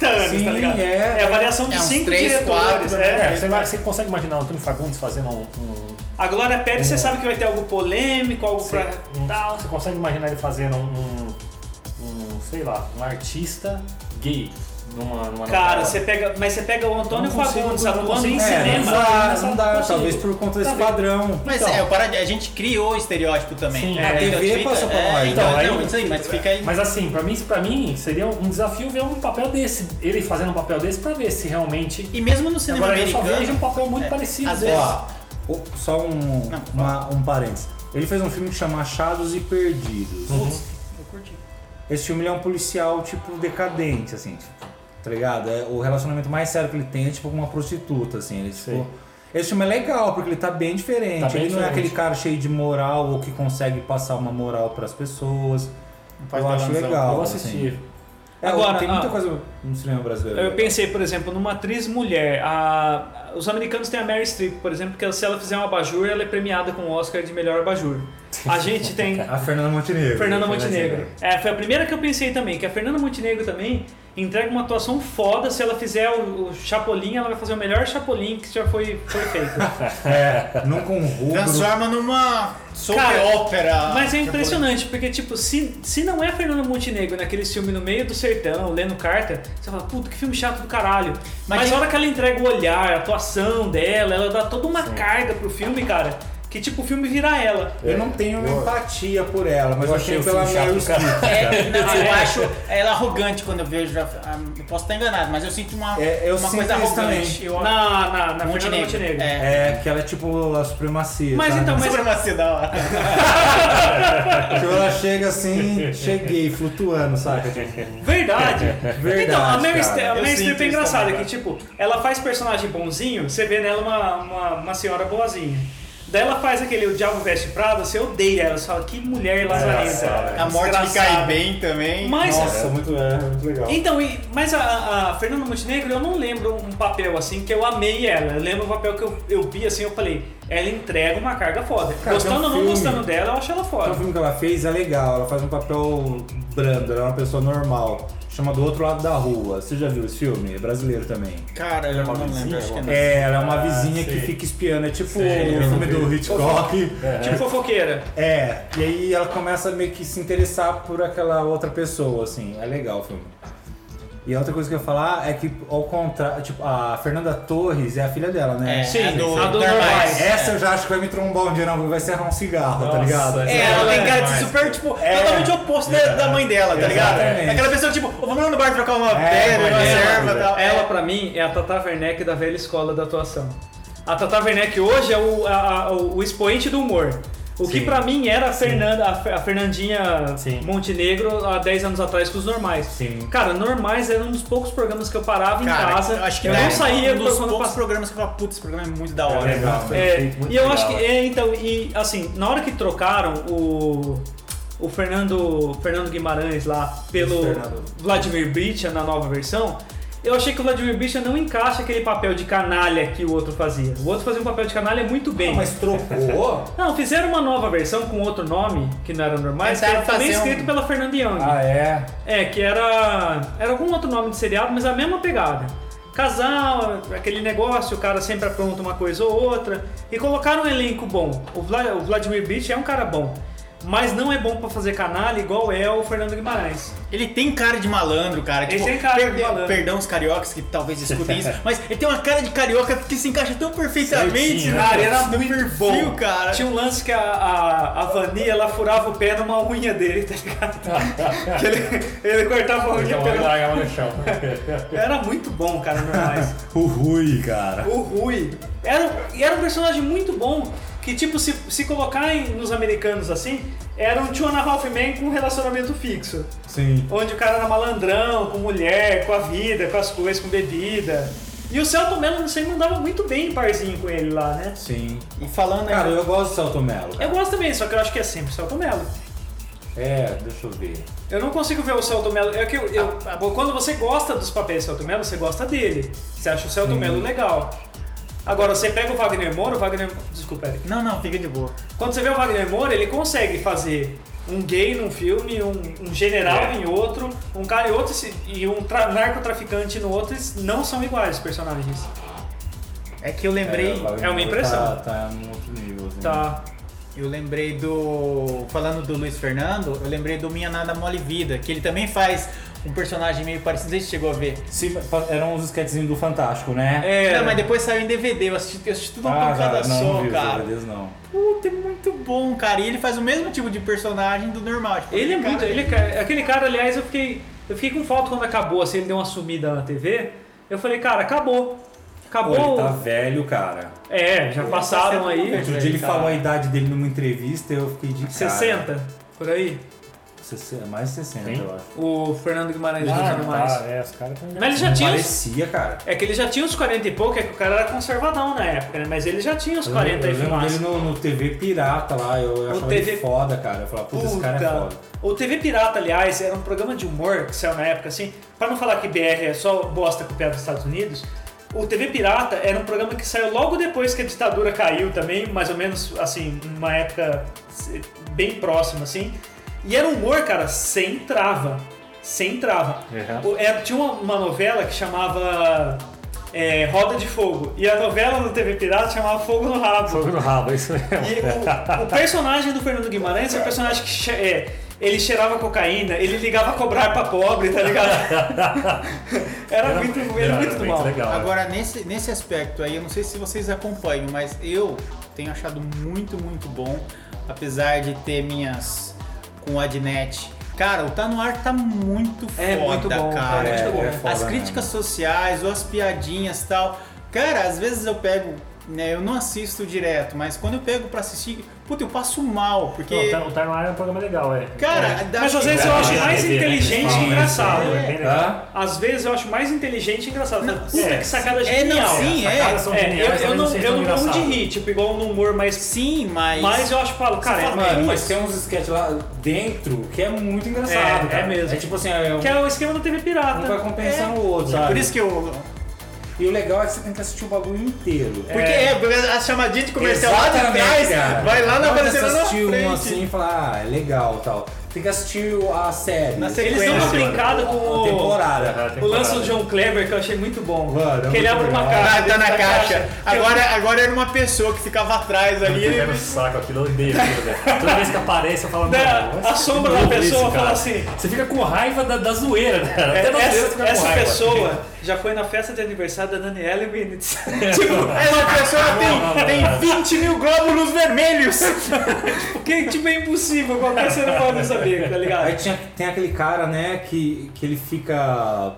C: 30 anos,
E: Sim,
C: tá ligado?
E: é.
C: a variação de
D: É uns
C: cinco
D: três,
C: diretores.
D: quatro,
C: é.
B: É, você, vai- você consegue imaginar o Antônio Fagundes fazendo um. um-
C: A Glória Pérez, você sabe que vai ter algo polêmico, algo
B: você,
C: pra
B: um-
C: tal.
B: você consegue imaginar ele fazendo um, um- um, sei lá, um artista gay numa, numa
C: Cara, você pega, mas você pega o Antônio Fagundes atuando em
E: É, não
C: cinema.
E: não dá, talvez por conta desse padrão.
D: Mas
B: Então.
D: é, a gente criou o estereótipo também.
B: Sim,
D: É,
B: a
E: TV passou pra
D: é,
E: nós.
D: Então, não, isso aí, mas fica aí.
B: Mas assim, pra mim, pra mim seria um desafio ver um papel desse, ele fazendo um papel desse pra ver se realmente.
D: E mesmo no cinema
B: Agora eu só vejo um papel muito parecido
D: às
B: desse.
D: vezes-
E: só um, um parênteses. Ele fez um filme que chama Achados e Perdidos.
B: Uhum.
D: Eu curti.
E: Esse filme é um policial, tipo, decadente, assim, tipo, tá ligado? É, o relacionamento mais sério que ele tem é, tipo, com uma prostituta, assim. Ele, tipo, esse filme é legal, porque ele tá bem diferente.
B: Tá bem
E: ele não é
B: diferente.
E: aquele cara cheio de moral ou que consegue passar uma moral pras pessoas. Eu acho legal.
B: Eu vou
E: assim. É,
C: Agora,
E: tem muita
C: ah,
E: coisa no cinema brasileiro.
C: Eu pensei, por exemplo, numa atriz mulher. A- os americanos têm a Mary Streep, por exemplo, que se ela fizer um abajur, ela é premiada com o Oscar de melhor abajur. A [laughs] gente tem
E: A Fernanda Montenegro.
C: Fernanda Montenegro. É, foi a primeira que eu pensei também, que a Fernanda Montenegro também entrega uma atuação foda. Se ela fizer o, o Chapolin, ela vai fazer o melhor Chapolin que já foi, foi feito. [laughs]
E: É, não com rubro.
D: Transforma numa soap ópera.
C: Mas é impressionante, porque, tipo, se, se não é a Fernanda Montenegro naquele filme no meio do sertão, lendo carta, você fala, puta, que filme chato do caralho. Mas,
D: Mas
C: a
D: tem-
C: hora que ela entrega o olhar, a atuação dela, ela dá toda uma carga pro filme, cara, que tipo, o filme vira ela.
E: Eu não tenho
B: Eu-
E: empatia por ela, mas
B: eu
E: eu,
B: achei
E: tenho
B: o
E: pela Meryl. Streep.
D: É, não, eu
C: é? [laughs]
D: acho ela arrogante quando eu vejo. já- Eu posso estar enganado, mas eu sinto uma,
E: É, eu
D: uma
E: sinto
D: coisa arrogante. Eu,
C: Na, na, na
D: Montenegro.
C: Montenegro.
D: É.
E: É, que ela é tipo a supremacia.
C: Mas
E: sabe?
C: então, mas-
D: Supremacia da hora. [laughs]
E: Tipo, ela chega assim, cheguei, flutuando, sabe?
C: Verdade.
E: Verdade,
C: então, a Mary,
E: cara.
C: Streep- é engraçada, que tipo, ela faz personagem bonzinho, você vê nela uma, uma, uma senhora boazinha. Daí ela faz aquele O Diabo Veste Prada, você odeia ela, você fala, que mulher lazarenta.
B: É,
D: A morte me
C: Desgraçada.
D: cai bem também.
C: Mas,
E: Nossa, muito, é, muito legal.
C: Então, e- mas a, a Fernanda Montenegro, eu não lembro um papel assim que eu amei ela. Eu lembro um papel que eu, eu vi assim, eu falei, ela entrega uma carga foda.
E: Cara,
C: gostando
E: um
C: ou não
E: filme-
C: gostando dela, eu acho ela foda.
E: o filme que ela fez é legal, ela faz um papel brando, ela é uma pessoa normal. Chama Do Outro Lado da Rua. Você já viu esse filme? É brasileiro também.
D: Cara,
B: vizinha,
D: lembro. Acho que não.
E: É, ela é uma
B: Ah,
E: vizinha que
B: sei.
E: fica espiando. É tipo
B: Sei,
E: o filme do Hitchcock.
B: É,
C: Tipo fofoqueira.
E: É, e aí ela começa meio que se interessar por aquela outra pessoa, assim. É legal o filme. E a outra coisa que eu ia falar é que, ao contrário, tipo, a Fernanda Torres é a filha dela, né?
D: É,
C: Sim,
D: a do,
C: a do
D: Normais.
E: Essa eu já acho que vai me trombar um dia, não, vai serrar um cigarro, tá
B: Nossa,
E: ligado?
B: essa
D: É, ela tem cara de ser super, tipo,
E: É.
D: totalmente oposto da, da mãe dela, tá ligado?
E: Exatamente.
D: Aquela pessoa, tipo, "Ô, vamos lá no bar trocar uma
E: É,
D: pedra, uma
E: dela,
D: serva e tal.
C: Ela, pra mim, é a Tata Werneck da velha escola da atuação. A Tata Werneck hoje é o, a- a- o expoente do humor. O que
E: Sim.
C: pra mim era a, Fernanda, a Fe- a Fernandinha
B: Sim.
C: Montenegro há 10 anos atrás com os normais.
E: Sim.
C: Cara, normais era um dos poucos programas que eu parava
D: Cara,
C: em casa.
D: eu acho que
C: eu não saía
D: um dos poucos programas que eu falo, putz, esse programa é muito da hora.
E: É legal.
C: É,
B: muito
C: e eu
B: legal,
C: acho que,
B: é.
C: é, então, e assim, na hora que trocaram o, o Fernando, Fernando Guimarães lá pelo. Vladimir Bricha na nova versão, eu achei que o Vladimir Bricha não encaixa aquele papel de canalha que o outro fazia. O outro fazia um papel de canalha muito bem.
E: Ah, mas trocou? [laughs]
C: Não, fizeram uma nova versão com outro nome, que não era normal, que era também
D: um-
C: escrito pela Fernanda Young.
E: ah, é?
C: É, que era. Era algum outro nome de seriado, mas a mesma pegada. Casal, aquele negócio, o cara sempre apronta uma coisa ou outra. E colocaram um elenco bom. O, Vla- o Vladimir Beach é um cara bom. Mas não é bom pra fazer canalha igual é o Fernando Guimarães.
D: Ele tem cara de malandro, cara.
C: Ele
D: Tipo,
C: tem cara de malandro.
D: Perdão os cariocas que talvez escutem isso, [laughs] mas ele tem uma cara de carioca que se encaixa tão perfeitamente
B: Certinho,
D: no,
B: né?
D: No
C: muito
D: perfil,
C: bom.
D: cara.
C: Tinha um lance que a, a, a Vani, ela furava o pé numa unha dele, tá ligado? [laughs] que ele, ele cortava a unha
B: largava no chão. [laughs]
C: Era muito bom, cara, normais.
E: O Rui, cara.
C: O Rui. Era, e era um personagem muito bom. Que, tipo, se, se colocar em- nos americanos assim, era um Two and a Half Men com um relacionamento fixo.
E: Sim.
C: Onde o cara era malandrão, com mulher, com a vida, com as coisas, com bebida. E o Celton Mello, não sei, mandava muito bem em parzinho com ele lá, né?
E: Sim.
D: E falando
E: Cara,
D: aí,
E: eu gosto do Celto Mello.
C: Eu
E: cara.
C: gosto também, só que eu acho que é sempre o Celton Mello.
E: É, deixa eu ver.
C: Eu não consigo ver o Celton Mello. É que eu, eu- quando você gosta dos papéis do Celton Mello, você gosta dele. Você acha o Celton Mello legal. Agora, você pega o Wagner Moura, o Wagner. Desculpa, Eric.
D: Não, não, fica de boa.
C: Quando você vê o Wagner Moura, ele consegue fazer um gay num filme, um, um general
B: É.
C: em outro, um cara em outro e um tra- narcotraficante no outro, eles não são iguais os personagens.
D: É que eu lembrei,
E: Wagner
C: é uma impressão.
E: Tá, tá num outro nível. Assim.
C: Tá.
D: Eu lembrei do falando do Luiz Fernando, eu lembrei do Minha Nada Mole Vida, que ele também faz um personagem meio parecido, se chegou a ver.
E: Sim, eram uns sketchzinhos do Fantástico, né?
C: É,
D: Não, mas depois saiu em DVD, eu assisti, eu assisti tudo uma
E: Ah,
D: pancada
E: cara, não,
D: só,
E: não vi os
D: cara.
E: Não.
D: Puta, é muito bom, cara. E ele faz o mesmo tipo de personagem do normal. Tipo,
C: Ele é muito. Ele é, aquele cara, aliás, eu fiquei. Eu fiquei com falta quando acabou, assim, ele deu uma sumida na TV. Eu falei, cara, acabou.
E: Pô,
C: Acabou.
E: ele tá velho, cara.
C: É, já passaram aí.
E: Outro dia ele falou a idade dele numa entrevista e eu fiquei de cara.
C: 60, por aí.
E: 60, mais de 60,
B: Sim.
E: eu acho.
C: O Fernando Guimarães
B: Ah,
C: ah, mais.
B: tá, é, os caras
C: Mas ele já tinha
E: Parecia, cara.
C: É que ele já tinha uns 40 e pouco, é que o cara era conservadão na época, né? Mas ele já tinha uns 40
E: eu
C: e
E: lembro dele no, no TV Pirata lá, eu, eu
C: O
E: achava
C: TV
E: ele foda, cara. Eu falava, puta, esse cara é foda.
C: O TV Pirata, aliás, era um programa de humor que saiu na época, assim. Pra não falar que BR é só bosta com o pé dos Estados Unidos, o TV Pirata era um programa que saiu logo depois que a ditadura caiu também, mais ou menos, assim, numa época bem próxima, assim. E era um humor, cara, sem trava. Sem trava.
B: Uhum.
C: É, tinha uma, uma novela que chamava é, Roda de Fogo. E a novela no TV Pirata chamava Fogo no Rabo.
B: Fogo no rabo, isso mesmo.
C: E o, o personagem do Fernando Guimarães é um personagem que é, ele cheirava cocaína, ele ligava a cobrar pra pobre, tá ligado? [laughs] Era, muito, ele
B: era
C: muito do mal.
B: legal.
D: Agora, nesse, nesse aspecto aí, eu não sei se vocês acompanham, mas eu tenho achado muito, muito bom, apesar de ter minhas com o Adnet. Cara, o Tá No Ar tá muito
C: É
D: foda,
C: muito bom,
D: cara.
C: é muito
D: Tipo,
C: bom.
E: é foda
D: as críticas
E: mesmo.
D: sociais, ou as piadinhas e tal. Cara, às vezes eu pego, né, eu não assisto direto, mas quando eu pego pra assistir, puta, eu passo mal, porque...
B: Não, o Time- o é um programa legal, é.
D: Cara, dá-
C: Mas às vezes eu acho
B: É,
C: mais
B: é, é,
C: inteligente
B: é,
C: e
B: é,
C: engraçado.
B: É?
C: Às vezes eu acho mais inteligente e engraçado.
D: Não,
C: Puta,
B: é.
C: que sacada
D: É, não,
C: genial.
D: sim,
B: As
D: é.
B: sacadas são
C: É, eu,
B: geniais,
C: eu
B: mas
C: não,
B: sei se
C: eu
B: são
C: não morro de
B: engraçadas.
C: rir, tipo, igual no humor mais...
D: Sim, mas...
C: Mas eu acho, falo, cara,
D: fala,
C: é,
E: Mano, mas tem uns sketches lá dentro que é muito engraçado,
C: É,
E: cara.
C: é mesmo.
E: É tipo assim, é, um,
C: que é o esquema da TV
E: um
C: Pirata.
E: vai compensando o outro,
D: É,
E: sabe?
D: por isso que eu...
E: E o legal é que você tem que assistir o bagulho inteiro.
D: Porque é, porque a chamadinha de comercial lá de
E: Exatamente,
D: trás
E: cara.
D: vai lá na
E: Não
D: aparecendo na
E: assistir
D: frente.
E: um assim e falar, ah, é legal tal. tem que assistir a série.
D: Na
C: Eles dão uma
D: sequência.
C: brincada com o,
E: temporada.
C: o lance do John Clever que eu achei muito bom.
E: Mano, é
C: que ele abre uma
E: legal.
C: caixa.
D: Ah, tá na caixa. Agora, agora era uma pessoa que ficava atrás ali.
B: Ele pega no saco aquilo, eu odeio. Toda vez que aparece, eu falo,
C: Né,
B: mano,
C: a sombra da pessoa fala assim-
B: Você fica com raiva da, da zoeira, né?
C: É,
B: Até na zoeira você
C: essa
B: fica com
C: essa
B: raiva.
C: pessoa já foi na festa de aniversário da Daniela Minutes. [laughs] tipo,
D: Essa pessoa tem, tem 20 mil glóbulos vermelhos. [laughs]
C: que tipo, é impossível, qualquer ser humano saber, tá
E: Aí
C: ligado?
E: tinha, tem aquele cara, né, que, que ele fica.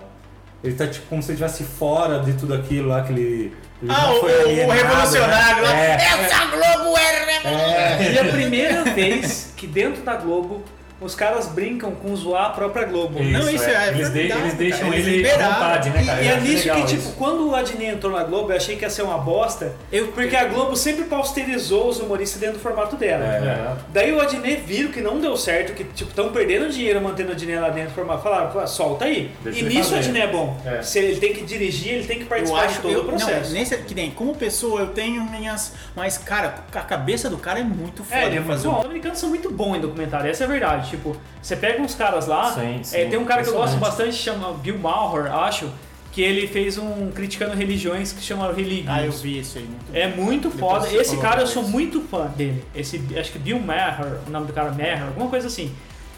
E: Ele tá tipo como se ele estivesse fora de tudo aquilo lá, que ele. ele
D: Ah, o,
E: foi
D: o
E: alienado,
D: revolucionário
E: né?
D: lá.
E: É.
D: Essa Globo é.
C: E a primeira vez que dentro da Globo os caras brincam com zoar a própria Globo.
B: Isso,
D: Não, isso é
B: eles, de-
D: verdade,
B: eles deixam
D: cara, eles
B: ele à vontade, né, cara?
C: E
B: Eu
C: é nisso que, tipo,
B: isso.
C: quando o Adnet entrou na Globo, eu achei que ia ser uma bosta, eu, porque a Globo sempre pausterizou os humoristas dentro do formato dela.
B: É.
C: Daí o Adnet viram que não deu certo, que tipo estão perdendo dinheiro mantendo o Adnet lá dentro do formato. Falaram, "Pô, solta aí.
B: Deixa
C: e nisso o. Adnet é bom.
B: É.
C: Se ele tem que dirigir, ele tem que
D: Eu
C: participar
D: acho
C: de todo
D: eu,
C: o processo.
D: Não, nesse, que nem como pessoa eu tenho minhas. Mas, cara, a cabeça do cara é muito foda.
C: É, ele é muito bom. Os americanos são muito bons em documentário, essa é a verdade. Tipo, você pega uns caras lá,
B: Sim, sim,
C: é, tem um cara que eu gosto bastante, chama Bill Maher, acho, que ele fez um criticando religiões que chama Religions.
D: Ah, eu vi isso aí. Muito
C: É muito foda. Esse cara eu sou muito fã dele. Esse, acho que Bill Maher, o nome do cara é Maher, alguma coisa assim.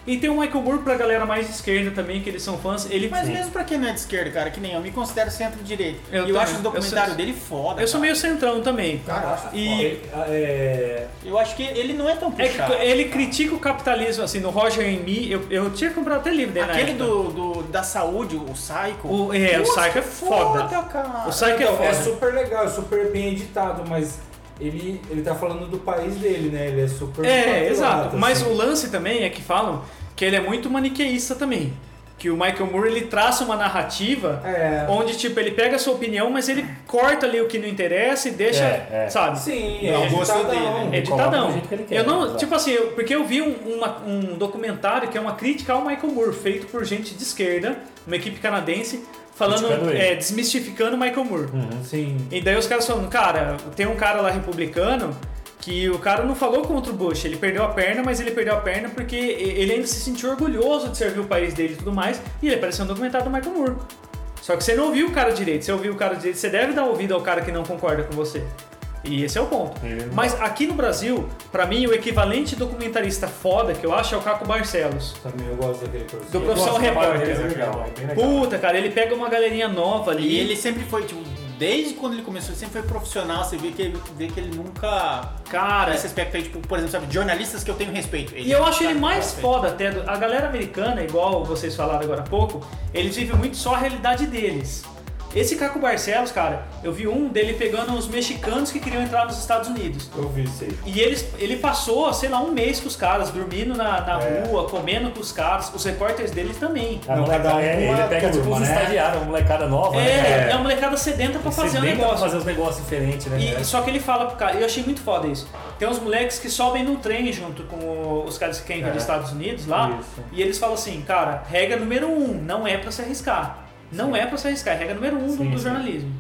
C: E tem o Michael Moore pra galera mais de esquerda também, que eles são fãs. Ele,
D: Mas mesmo pra quem não é de esquerda, cara, que nem eu me considero centro-direita.
C: Eu
D: E eu
C: também.
D: acho os documentários
C: Eu sou-
D: dele foda.
C: eu sou
D: cara.
C: meio centrão também.
D: Cara, eu acho
C: E-
D: foda.
E: Ele- é,
D: Eu acho que ele não é tão
C: É que
D: puxado.
C: ele critica o capitalismo, assim, no Roger and Me, eu, eu tinha comprado até livro dele na
D: Aquele do, do- da saúde, o Psycho.
C: O- é, o
D: Nossa,
C: Psycho é foda.
D: cara.
C: O Psycho é
E: então,
C: foda.
E: é super legal, é super bem editado, mas ele, ele tá falando do país dele, né? Ele é super.
C: É,
E: patriota,
C: exato. Mas
E: assim.
C: o lance também é que falam que ele é muito maniqueísta também. Que o Michael Moore ele traça uma narrativa
E: É.
C: onde, tipo, ele pega a sua opinião, mas ele corta ali o que não interessa e deixa,
B: É, é.
C: sabe?
E: Sim, é
D: eu gosto dele, né?
C: É
B: coloca
C: ditadão. eu não,
B: exato.
C: tipo assim, eu- porque eu vi um, uma- um documentário que é uma crítica ao Michael Moore, feito por gente de esquerda, uma equipe canadense, falando, é, desmistificando o Michael Moore.
E: Sim.
C: E daí os caras falando, cara, tem um cara lá republicano que o cara não falou contra o Bush, ele perdeu a perna, mas ele perdeu a perna porque ele ainda se sentiu orgulhoso de servir o país dele e tudo mais, e ele apareceu no documentário do Michael Moore. Só que você não ouviu o cara direito, você ouviu o cara direito, você deve dar ouvido ao cara que não concorda com você. E esse é o ponto.
B: Ele não-
C: Mas aqui no Brasil, pra mim, o equivalente documentarista foda que eu acho é o Caco Barcelos.
E: Também eu gosto daquele professor.
B: Do trabalho
C: Repórter.
B: dele, é legal, é legal.
C: Puta, cara, ele pega uma galerinha nova ali.
D: E ele sempre foi, tipo, desde quando ele começou, ele sempre foi profissional. Você vê que ele, vê que ele nunca.
C: Cara,
D: Nesse aspecto aí, tipo, por exemplo, sabe, jornalistas que eu tenho respeito.
C: E eu acho ele mais
D: respeito.
C: foda até. do- A galera americana, igual vocês falaram agora há pouco, eles vivem muito só a realidade deles. Esse Caco Barcelos, cara, eu vi um dele pegando os mexicanos que queriam entrar nos Estados Unidos.
E: Eu vi isso aí.
C: E eles, ele passou, sei lá, um mês com os caras, dormindo na, na
E: É.
C: rua, comendo com os caras, os repórteres dele também.
B: A
E: Não,
B: molecada-
E: cada um
B: é, ele
E: uma
B: pega tipo uns
E: né?
B: estagiários, uma molecada nova,
C: É,
B: né?
C: é uma molecada sedenta pra fazer um
B: Sedenta pra
C: negócio.
B: fazer os negócios diferentes, né?
C: E,
B: É.
C: Só que ele fala pro cara, eu achei muito foda isso. Tem uns moleques que sobem no trem junto com os caras que querem vir
B: É.
C: dos Estados Unidos lá,
E: Isso.
C: e eles falam assim, cara, regra número um, não é pra se arriscar. Não é pra se arriscar, é regra número um do-
B: Sim,
C: do
B: sim.
C: jornalismo.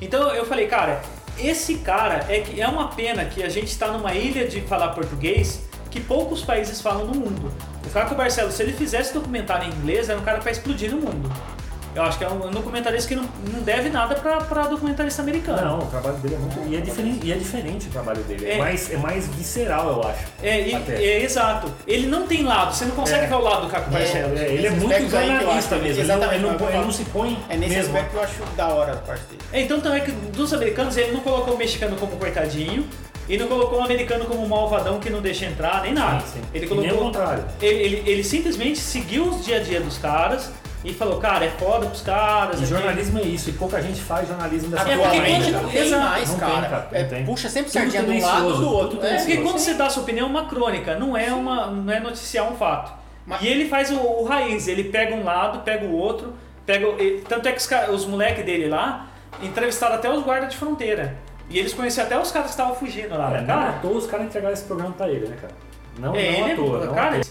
C: Então eu falei, cara, esse cara é que é uma pena que a gente está numa ilha de falar português que poucos países falam no mundo. O Caco Barcelos, se ele fizesse documentário em inglês, era um cara pra explodir no mundo. Eu acho que é um documentarista que não, não deve nada pra, pra documentarista americano.
B: Não, o trabalho dele é muito. E é diferente, e é diferente o trabalho dele. É,
C: É.
B: mais, é mais visceral, eu acho.
C: É, e- é, exato. Ele não tem lado, você não consegue
B: É.
C: ver o lado do Caco Barcelos.
B: É, ele é muito jornalista mesmo.
D: exatamente,
B: ele, não, ele, não,
D: falo-
B: se põe
D: É nesse
B: mesmo.
D: aspecto que eu acho da hora a parte dele.
C: É, então também que dos americanos ele não colocou o mexicano como coitadinho e não colocou o americano como malvadão que não deixa entrar, nem nada.
B: Sim, sim.
C: Ele colocou.
B: nem o contrário.
C: Ele, ele, ele simplesmente seguiu os dia a dia dos caras e falou, cara, é foda pros caras.
B: E
C: é
B: jornalismo é isso, e pouca gente faz jornalismo dessa
C: É porque
B: forma
C: quando
B: ainda,
C: não
B: cara.
D: não tem
C: Exato.
D: mais,
B: Não tem,
D: cara.
B: cara, não
D: É,
B: tem.
D: puxa sempre sardinha de um lado do outro. É,
C: Porque quando você dá a sua opinião, é uma crônica, não é, uma, não é noticiar um fato.
D: Mas-
C: E ele faz o, o raiz, ele pega um lado, pega o outro, pega o- ele- tanto é que os, os moleques dele lá entrevistaram até os guardas de fronteira. E eles conheciam até os caras que estavam fugindo lá.
B: Cara,
C: né?
B: não
C: cara,
B: toa os caras entregaram esse programa pra ele, né, cara? Não,
C: é,
B: não
C: ele
B: à toa,
C: é,
B: não
C: cara,
B: à toa.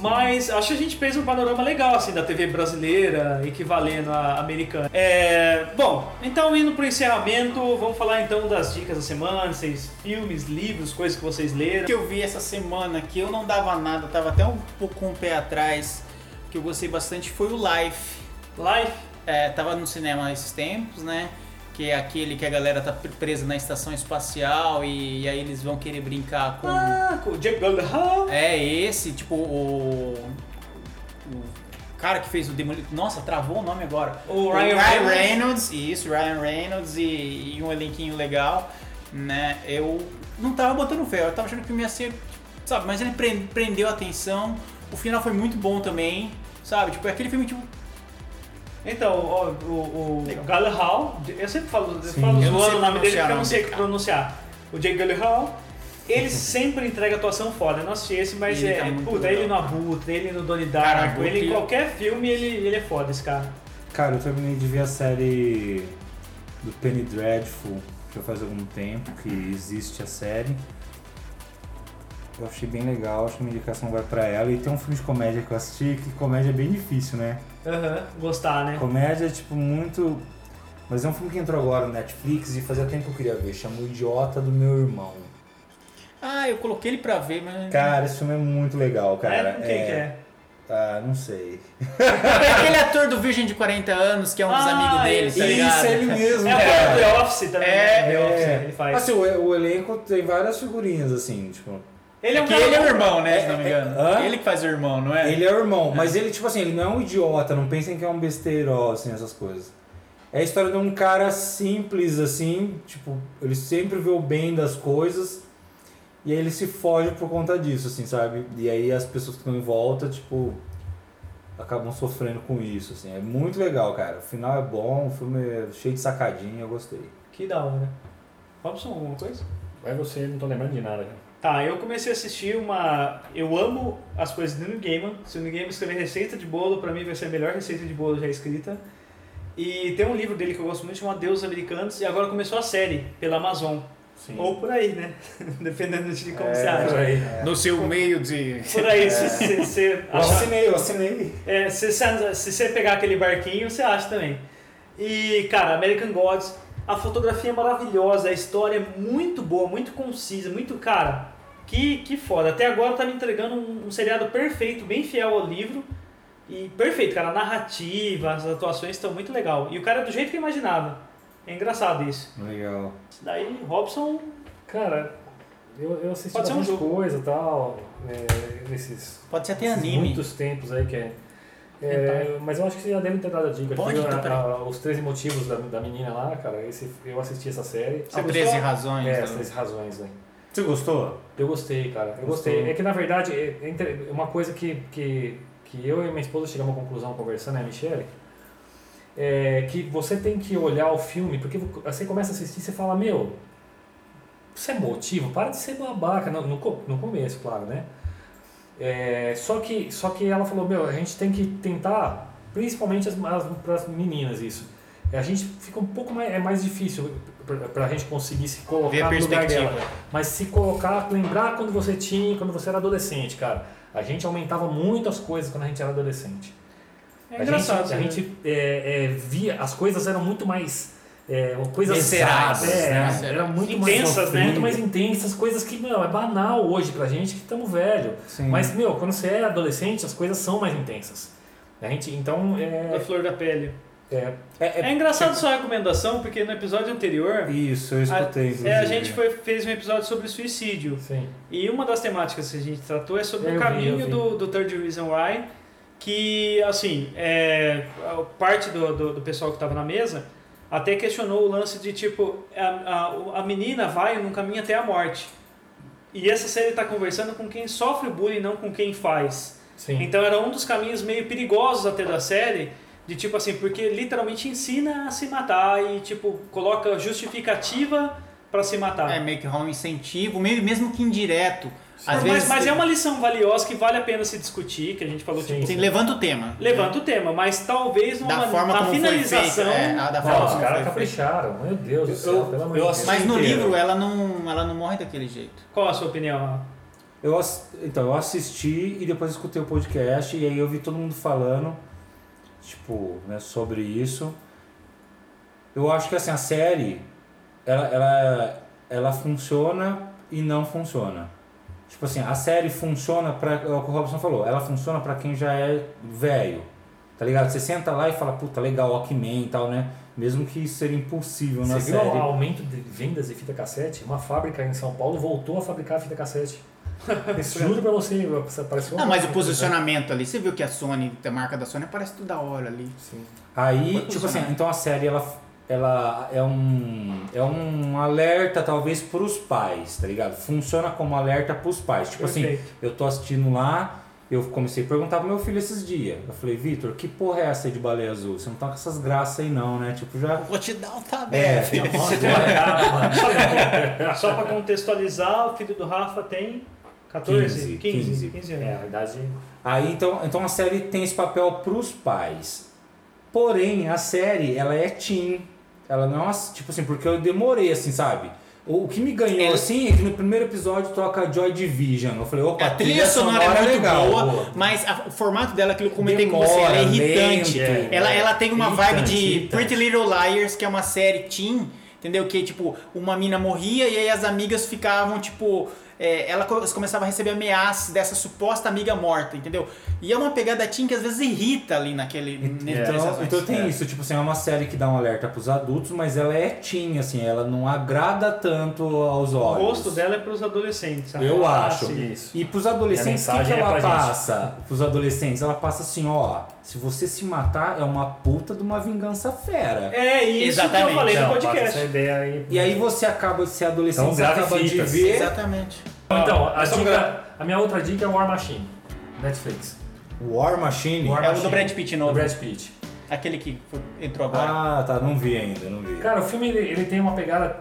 C: Mas acho que a gente fez um panorama legal assim da TV brasileira, equivalendo à americana. É, bom, então indo pro encerramento, vamos falar então das dicas da semana, vocês filmes, livros, coisas que vocês
D: O
C: leram.
D: que eu vi essa semana que eu não dava nada, tava até um pouco com o pé atrás, que eu gostei bastante foi o Life.
C: Life.
D: É, tava no cinema esses tempos, né? Que é aquele que a galera tá presa na estação espacial e, e aí eles vão querer brincar com.
C: Ah, com o Jake Gyllenhaal.
D: É esse, tipo o. O cara que fez o Demolidor. Nossa, travou o nome agora.
C: O Ryan Reynolds.
D: Reynolds. Isso, Ryan Reynolds e, e um elenquinho legal, né? Eu não tava botando fé, eu tava achando que o ia ser. Sabe, mas ele pre- prendeu a atenção. O final foi muito bom também, sabe? Tipo, é aquele filme tipo.
C: Então, o, o
D: Legal.
C: Gyllenhaal, eu sempre falo, eu
E: Sim.
C: falo
D: Eu
C: zoando o nome dele porque eu não sei pronunciar. O Jake Gyllenhaal, ele [laughs] sempre entrega atuação foda. Eu não assisti esse, mas
D: Ele
C: é,
D: tá
C: puta,
D: legal.
C: ele no Abutre, ele no Donnie Darko, ele em qualquer filme, ele, ele é foda, esse cara.
E: Cara, eu terminei de ver a série do Penny Dreadful já faz algum tempo que existe a série. Eu achei bem legal, acho que minha indicação vai pra ela. E tem um filme de comédia que eu assisti, que comédia é bem difícil, né?
C: Aham, gostar, né?
E: Comédia é tipo muito. Mas é um filme que entrou agora no Netflix e fazia tempo que eu queria ver. Chama O Idiota do Meu Irmão.
D: Ah, eu coloquei ele pra ver, mas.
E: Cara, esse filme é muito legal, cara.
C: é, quem que é?
E: Ah, não sei.
D: É [laughs] aquele ator do Virgem de 40 anos, que é um dos
C: Ah,
D: amigos dele, tá ligado?
E: ele mesmo,
C: É o cara do The Office também.
D: É,
C: né? The Office,
E: É.
C: ele faz.
E: Assim, o, o elenco tem várias figurinhas, assim, tipo.
C: Ele é um
D: que ele é o irmão, né? Se
E: É,
D: não me
E: é,
D: engano.
E: hã?
D: Ele que faz o irmão, não é?
E: Ele é o irmão, mas ele, tipo assim, ele não é um idiota, não pensem que é um besteiro, assim, essas coisas. É a história de um cara simples, assim, tipo, ele sempre vê o bem das coisas e aí ele se foge por conta disso, assim, sabe? E aí as pessoas que estão em volta, tipo, acabam sofrendo com isso, assim. É muito legal, cara. O final é bom, o filme é cheio de sacadinha, eu gostei.
C: Que da hora. Robson, alguma coisa?
B: Vai você, não tô lembrando de nada. cara.
C: Tá, eu comecei a assistir uma. Eu amo as coisas do Neil Gaiman. Se o Neil Gaiman escrever receita de bolo, pra mim vai ser a melhor receita de bolo já escrita. E tem um livro dele que eu gosto muito, chamado Deus Americanos, e agora começou a série pela Amazon.
B: Sim.
C: Ou por aí, né? [laughs] Dependendo de como você
B: por
C: acha.
B: aí.
D: No seu meio de.
C: Por aí, se se- você
E: assinei, eu assinei.
C: É, se, se, se você pegar aquele barquinho, você acha também. E, cara, American Gods, a fotografia é maravilhosa, a história é muito boa, muito concisa, muito, cara, que, que foda. Até agora tá me entregando um, um seriado perfeito, bem fiel ao livro. E perfeito, cara, a narrativa, as atuações estão muito legal. E o cara é do jeito que eu imaginava. É engraçado isso.
E: Legal.
C: Daí, Robson,
B: Cara, eu, eu assisti
C: Pode ser um
B: coisa e tal, é, nesses
D: Pode ser até
B: esses
D: anime.
B: muitos tempos aí que é. É, mas eu acho que você já deve ter dado a dica.
D: Pode,
B: Foi
D: então,
B: a- a- os 13 motivos da, da menina lá, cara. Esse, eu assisti essa série.
D: São
C: Você
D: 13
C: gostou?
D: razões.
B: É,
D: né?
B: as 13 razões, né?
E: Você gostou?
B: Eu gostei, cara. Eu
E: Gostou?
B: gostei. É que na verdade, é uma coisa que, que, que eu e minha esposa chegamos à conclusão conversando, né, Michele? É que você tem que olhar o filme, porque você começa a assistir e você fala, meu, isso é motivo, para de ser babaca. No, no, no começo, claro, né? É, só, que, só que ela falou, meu, a gente tem que tentar, principalmente as, as, pras meninas, isso. É, A gente fica um pouco mais, é mais difícil pra, pra gente conseguir se
D: a
B: colocar no lugar dela. Mas se colocar, lembrar quando você tinha, quando você era adolescente, cara. A gente aumentava muito as coisas quando a gente era adolescente.
C: é
B: a
C: engraçado.
B: gente, a
C: né?
B: gente é, é, via, as coisas eram muito mais. É, coisas sábias, é,
D: né?
B: eram muito
C: Intensas,
B: mais,
C: né?
B: muito mais intensas, coisas que, meu, é banal hoje pra gente que estamos velho.
E: Sim.
B: Mas, meu, quando você é adolescente, as coisas são mais intensas. A gente, então,
C: Da
B: é,
C: flor da pele.
B: É,
E: É,
C: É engraçado sua recomendação, porque no episódio anterior,
E: Isso, eu escutei.
C: a, é, a gente foi, fez um episódio sobre suicídio.
B: sim.
C: E uma das temáticas que a gente tratou é sobre
B: Eu
C: o
B: vi,
C: caminho
B: eu vi.
C: do, do Third Reason Why, que, assim, é, parte do, do, do pessoal que estava na mesa até questionou o lance de, tipo, a, a, a menina vai num caminho até a morte. E essa série está conversando com quem sofre bullying, não com quem faz.
B: Sim.
C: Então era um dos caminhos meio perigosos até da série, de tipo assim, porque literalmente ensina a se matar e, tipo, coloca justificativa para se matar.
D: É, meio que rola um incentivo, meio- mesmo que indireto. Às
C: mas,
D: vezes.
C: mas é uma lição valiosa que vale a pena se discutir, que a gente falou,
B: Sim,
C: tipo,
D: Assim, levanta o tema.
C: levanta o tema, mas talvez numa,
D: Da forma
C: na
D: como
C: finalização.
D: foi feita. É, da
B: Não,
D: forma
B: os
D: como
B: caras capricharam, meu Deus do
E: Eu-
B: céu, pelo amor de Deus.
D: Mas no
E: inteiro.
D: livro ela não, ela não morre daquele jeito.
C: Qual a sua opinião?
E: Eu, então, eu assisti e depois escutei o podcast e aí eu vi todo mundo falando, tipo, né, sobre isso. Eu acho que assim, a série, ela, ela, ela funciona e não funciona. Tipo assim, a série funciona pra. É o que o Robson falou, ela funciona pra quem já é velho. Tá ligado? Você senta lá e fala, puta, legal, Walkman e tal, né? Mesmo que isso seria impossível na
B: Você viu
E: série.
B: o aumento de vendas de fita cassete? Uma fábrica em São Paulo voltou a fabricar fita cassete. Juro pra você, apareceu
D: Não, mas o
B: coisa,
D: posicionamento ali, você viu que a Sony, a marca da Sony aparece toda hora ali.
B: Sim.
E: Aí, tipo assim, então a série ela, ela é um é um alerta talvez pros pais, tá ligado? Funciona como alerta pros pais. Tipo assim,
C: Perfeito.
E: eu tô assistindo lá, eu comecei a perguntar pro meu filho esses dias. Eu falei, Vitor, que porra é essa aí de baleia azul? Você não tá com essas graças aí não, né? Tipo, já
D: Vou te dar um
E: É,
D: tabela.
B: cara, mano.
C: Só pra contextualizar, o filho do Rafa tem 14,
E: 15,
C: 15, 15 anos.
B: É, a idade.
E: Aí então, então a série tem esse papel pros pais. Porém, a série, ela é teen. Ela não é uma, tipo assim, porque eu demorei assim, sabe? O, o que me ganhou
D: Ela-
E: assim é que no primeiro episódio toca Joy Division. Eu falei, opa,
D: A trilha sonora é muito
E: legal.
D: boa,
E: boa.
D: mas a- o formato dela, aquilo que eu comentei com
E: Demora,
D: você, ela é irritante.
E: lento,
D: ela,
E: é.
D: ela tem uma vibe
E: Irritante,
D: de
E: irritante.
D: Pretty Little Liars, que é uma série teen, entendeu? Que tipo, uma mina morria e aí as amigas ficavam, tipo. É, começava a receber ameaças dessa suposta amiga morta, entendeu? E é uma pegada teen que às vezes irrita ali naquele.
E: Então, então tem
B: É.
E: isso, tipo assim, é uma série que dá um alerta pros adultos, mas ela é teen, assim, ela não agrada tanto aos
C: O
E: olhos.
C: rosto dela é pros adolescentes.
E: Eu
C: Ah,
E: acho.
B: Isso.
E: E pros adolescentes,
B: a
E: o que, que
B: é
E: ela
B: gente.
E: passa? Pros adolescentes, ela passa assim, ó, se você se matar, é uma puta de uma vingança fera.
C: É isso que
D: Exatamente.
C: eu falei no
B: Não, passa
C: podcast.
B: essa ideia aí.
E: E aí você acaba de ser adolescente,
B: Então,
E: você acaba de ver.
D: Exatamente.
B: Então, a, dica,
C: pra-
B: a minha outra dica é War Machine, Netflix.
E: War Machine.
B: War
D: É o do Brad Pitt
B: do
D: novo.
B: Brad Pitt.
D: Aquele que entrou agora.
E: Ah, tá, não vi ainda, não vi.
B: Cara, o filme ele, ele tem uma pegada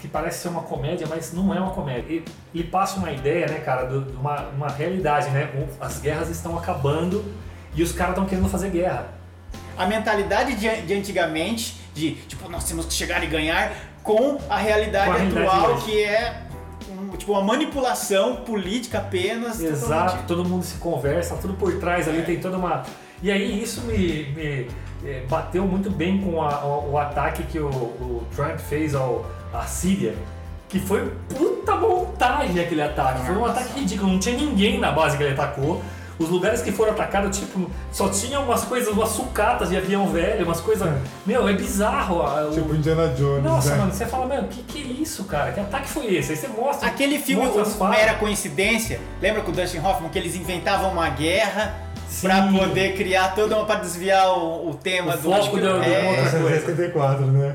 B: que parece ser uma comédia, mas não é uma comédia. Ele, ele passa uma ideia, né, cara, do- de uma, uma realidade, né? As guerras estão acabando e os caras estão querendo fazer guerra.
D: a mentalidade de, de antigamente, de tipo, nós temos que chegar e ganhar, com a realidade
B: Com a realidade
D: atual, que é um, tipo uma manipulação política apenas.
B: Exato,
D: totalmente-
B: todo mundo se conversa, tudo por trás ali, tem toda uma. E aí isso me, me, eh, bateu muito bem com a- o, o ataque que o, o Trump fez ao, à Síria, que foi puta montagem aquele ataque. Foi um ataque ridículo, não tinha ninguém na base que ele atacou. Os lugares que foram atacados, tipo, só tinha umas coisas, umas sucatas de avião velho, umas coisas. Meu, é bizarro. a- o-
F: Tipo Indiana Jones,
B: Nossa,
F: né?
B: mano, você fala, meu, que que é isso, cara? Que ataque foi esse? Aí você mostra.
D: Aquele filme
B: mostra as
D: o-
B: falas.
D: era coincidência. Lembra com o Dustin Hoffman que eles inventavam uma guerra
B: Sim.
D: pra poder criar toda uma. pra desviar o, o tema
B: O
D: do.
B: foco do- do
D: é,
B: outra coisa.
F: 1974, né?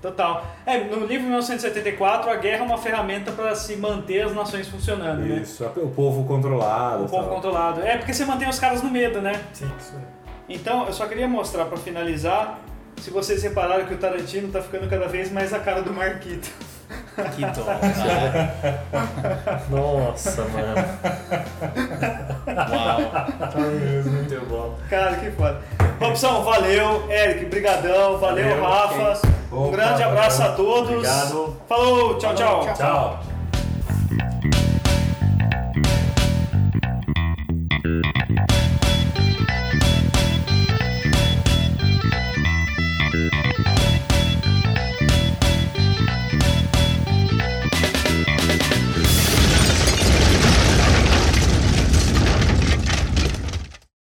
C: Total. É, no livro 1974, a guerra é uma ferramenta para se manter as nações funcionando, né?
E: Isso, o povo controlado.
C: O povo
E: tal.
C: controlado. É, porque você mantém os caras no medo, né?
B: Sim, isso aí.
C: Então, eu só queria mostrar para finalizar, se vocês repararam que o Tarantino tá ficando cada vez mais a cara do Marquito.
D: Que dó. [laughs] cara.
B: Nossa, mano.
D: Uau.
F: Tá mesmo.
B: Muito bom.
C: Cara, que foda. Robson, valeu. Eric, brigadão. Valeu,
B: Valeu,
C: Rafa. Um
E: Opa,
C: grande abraço a todos.
B: Obrigado.
C: Falou, tchau, tchau.
D: Tchau.
E: Tchau.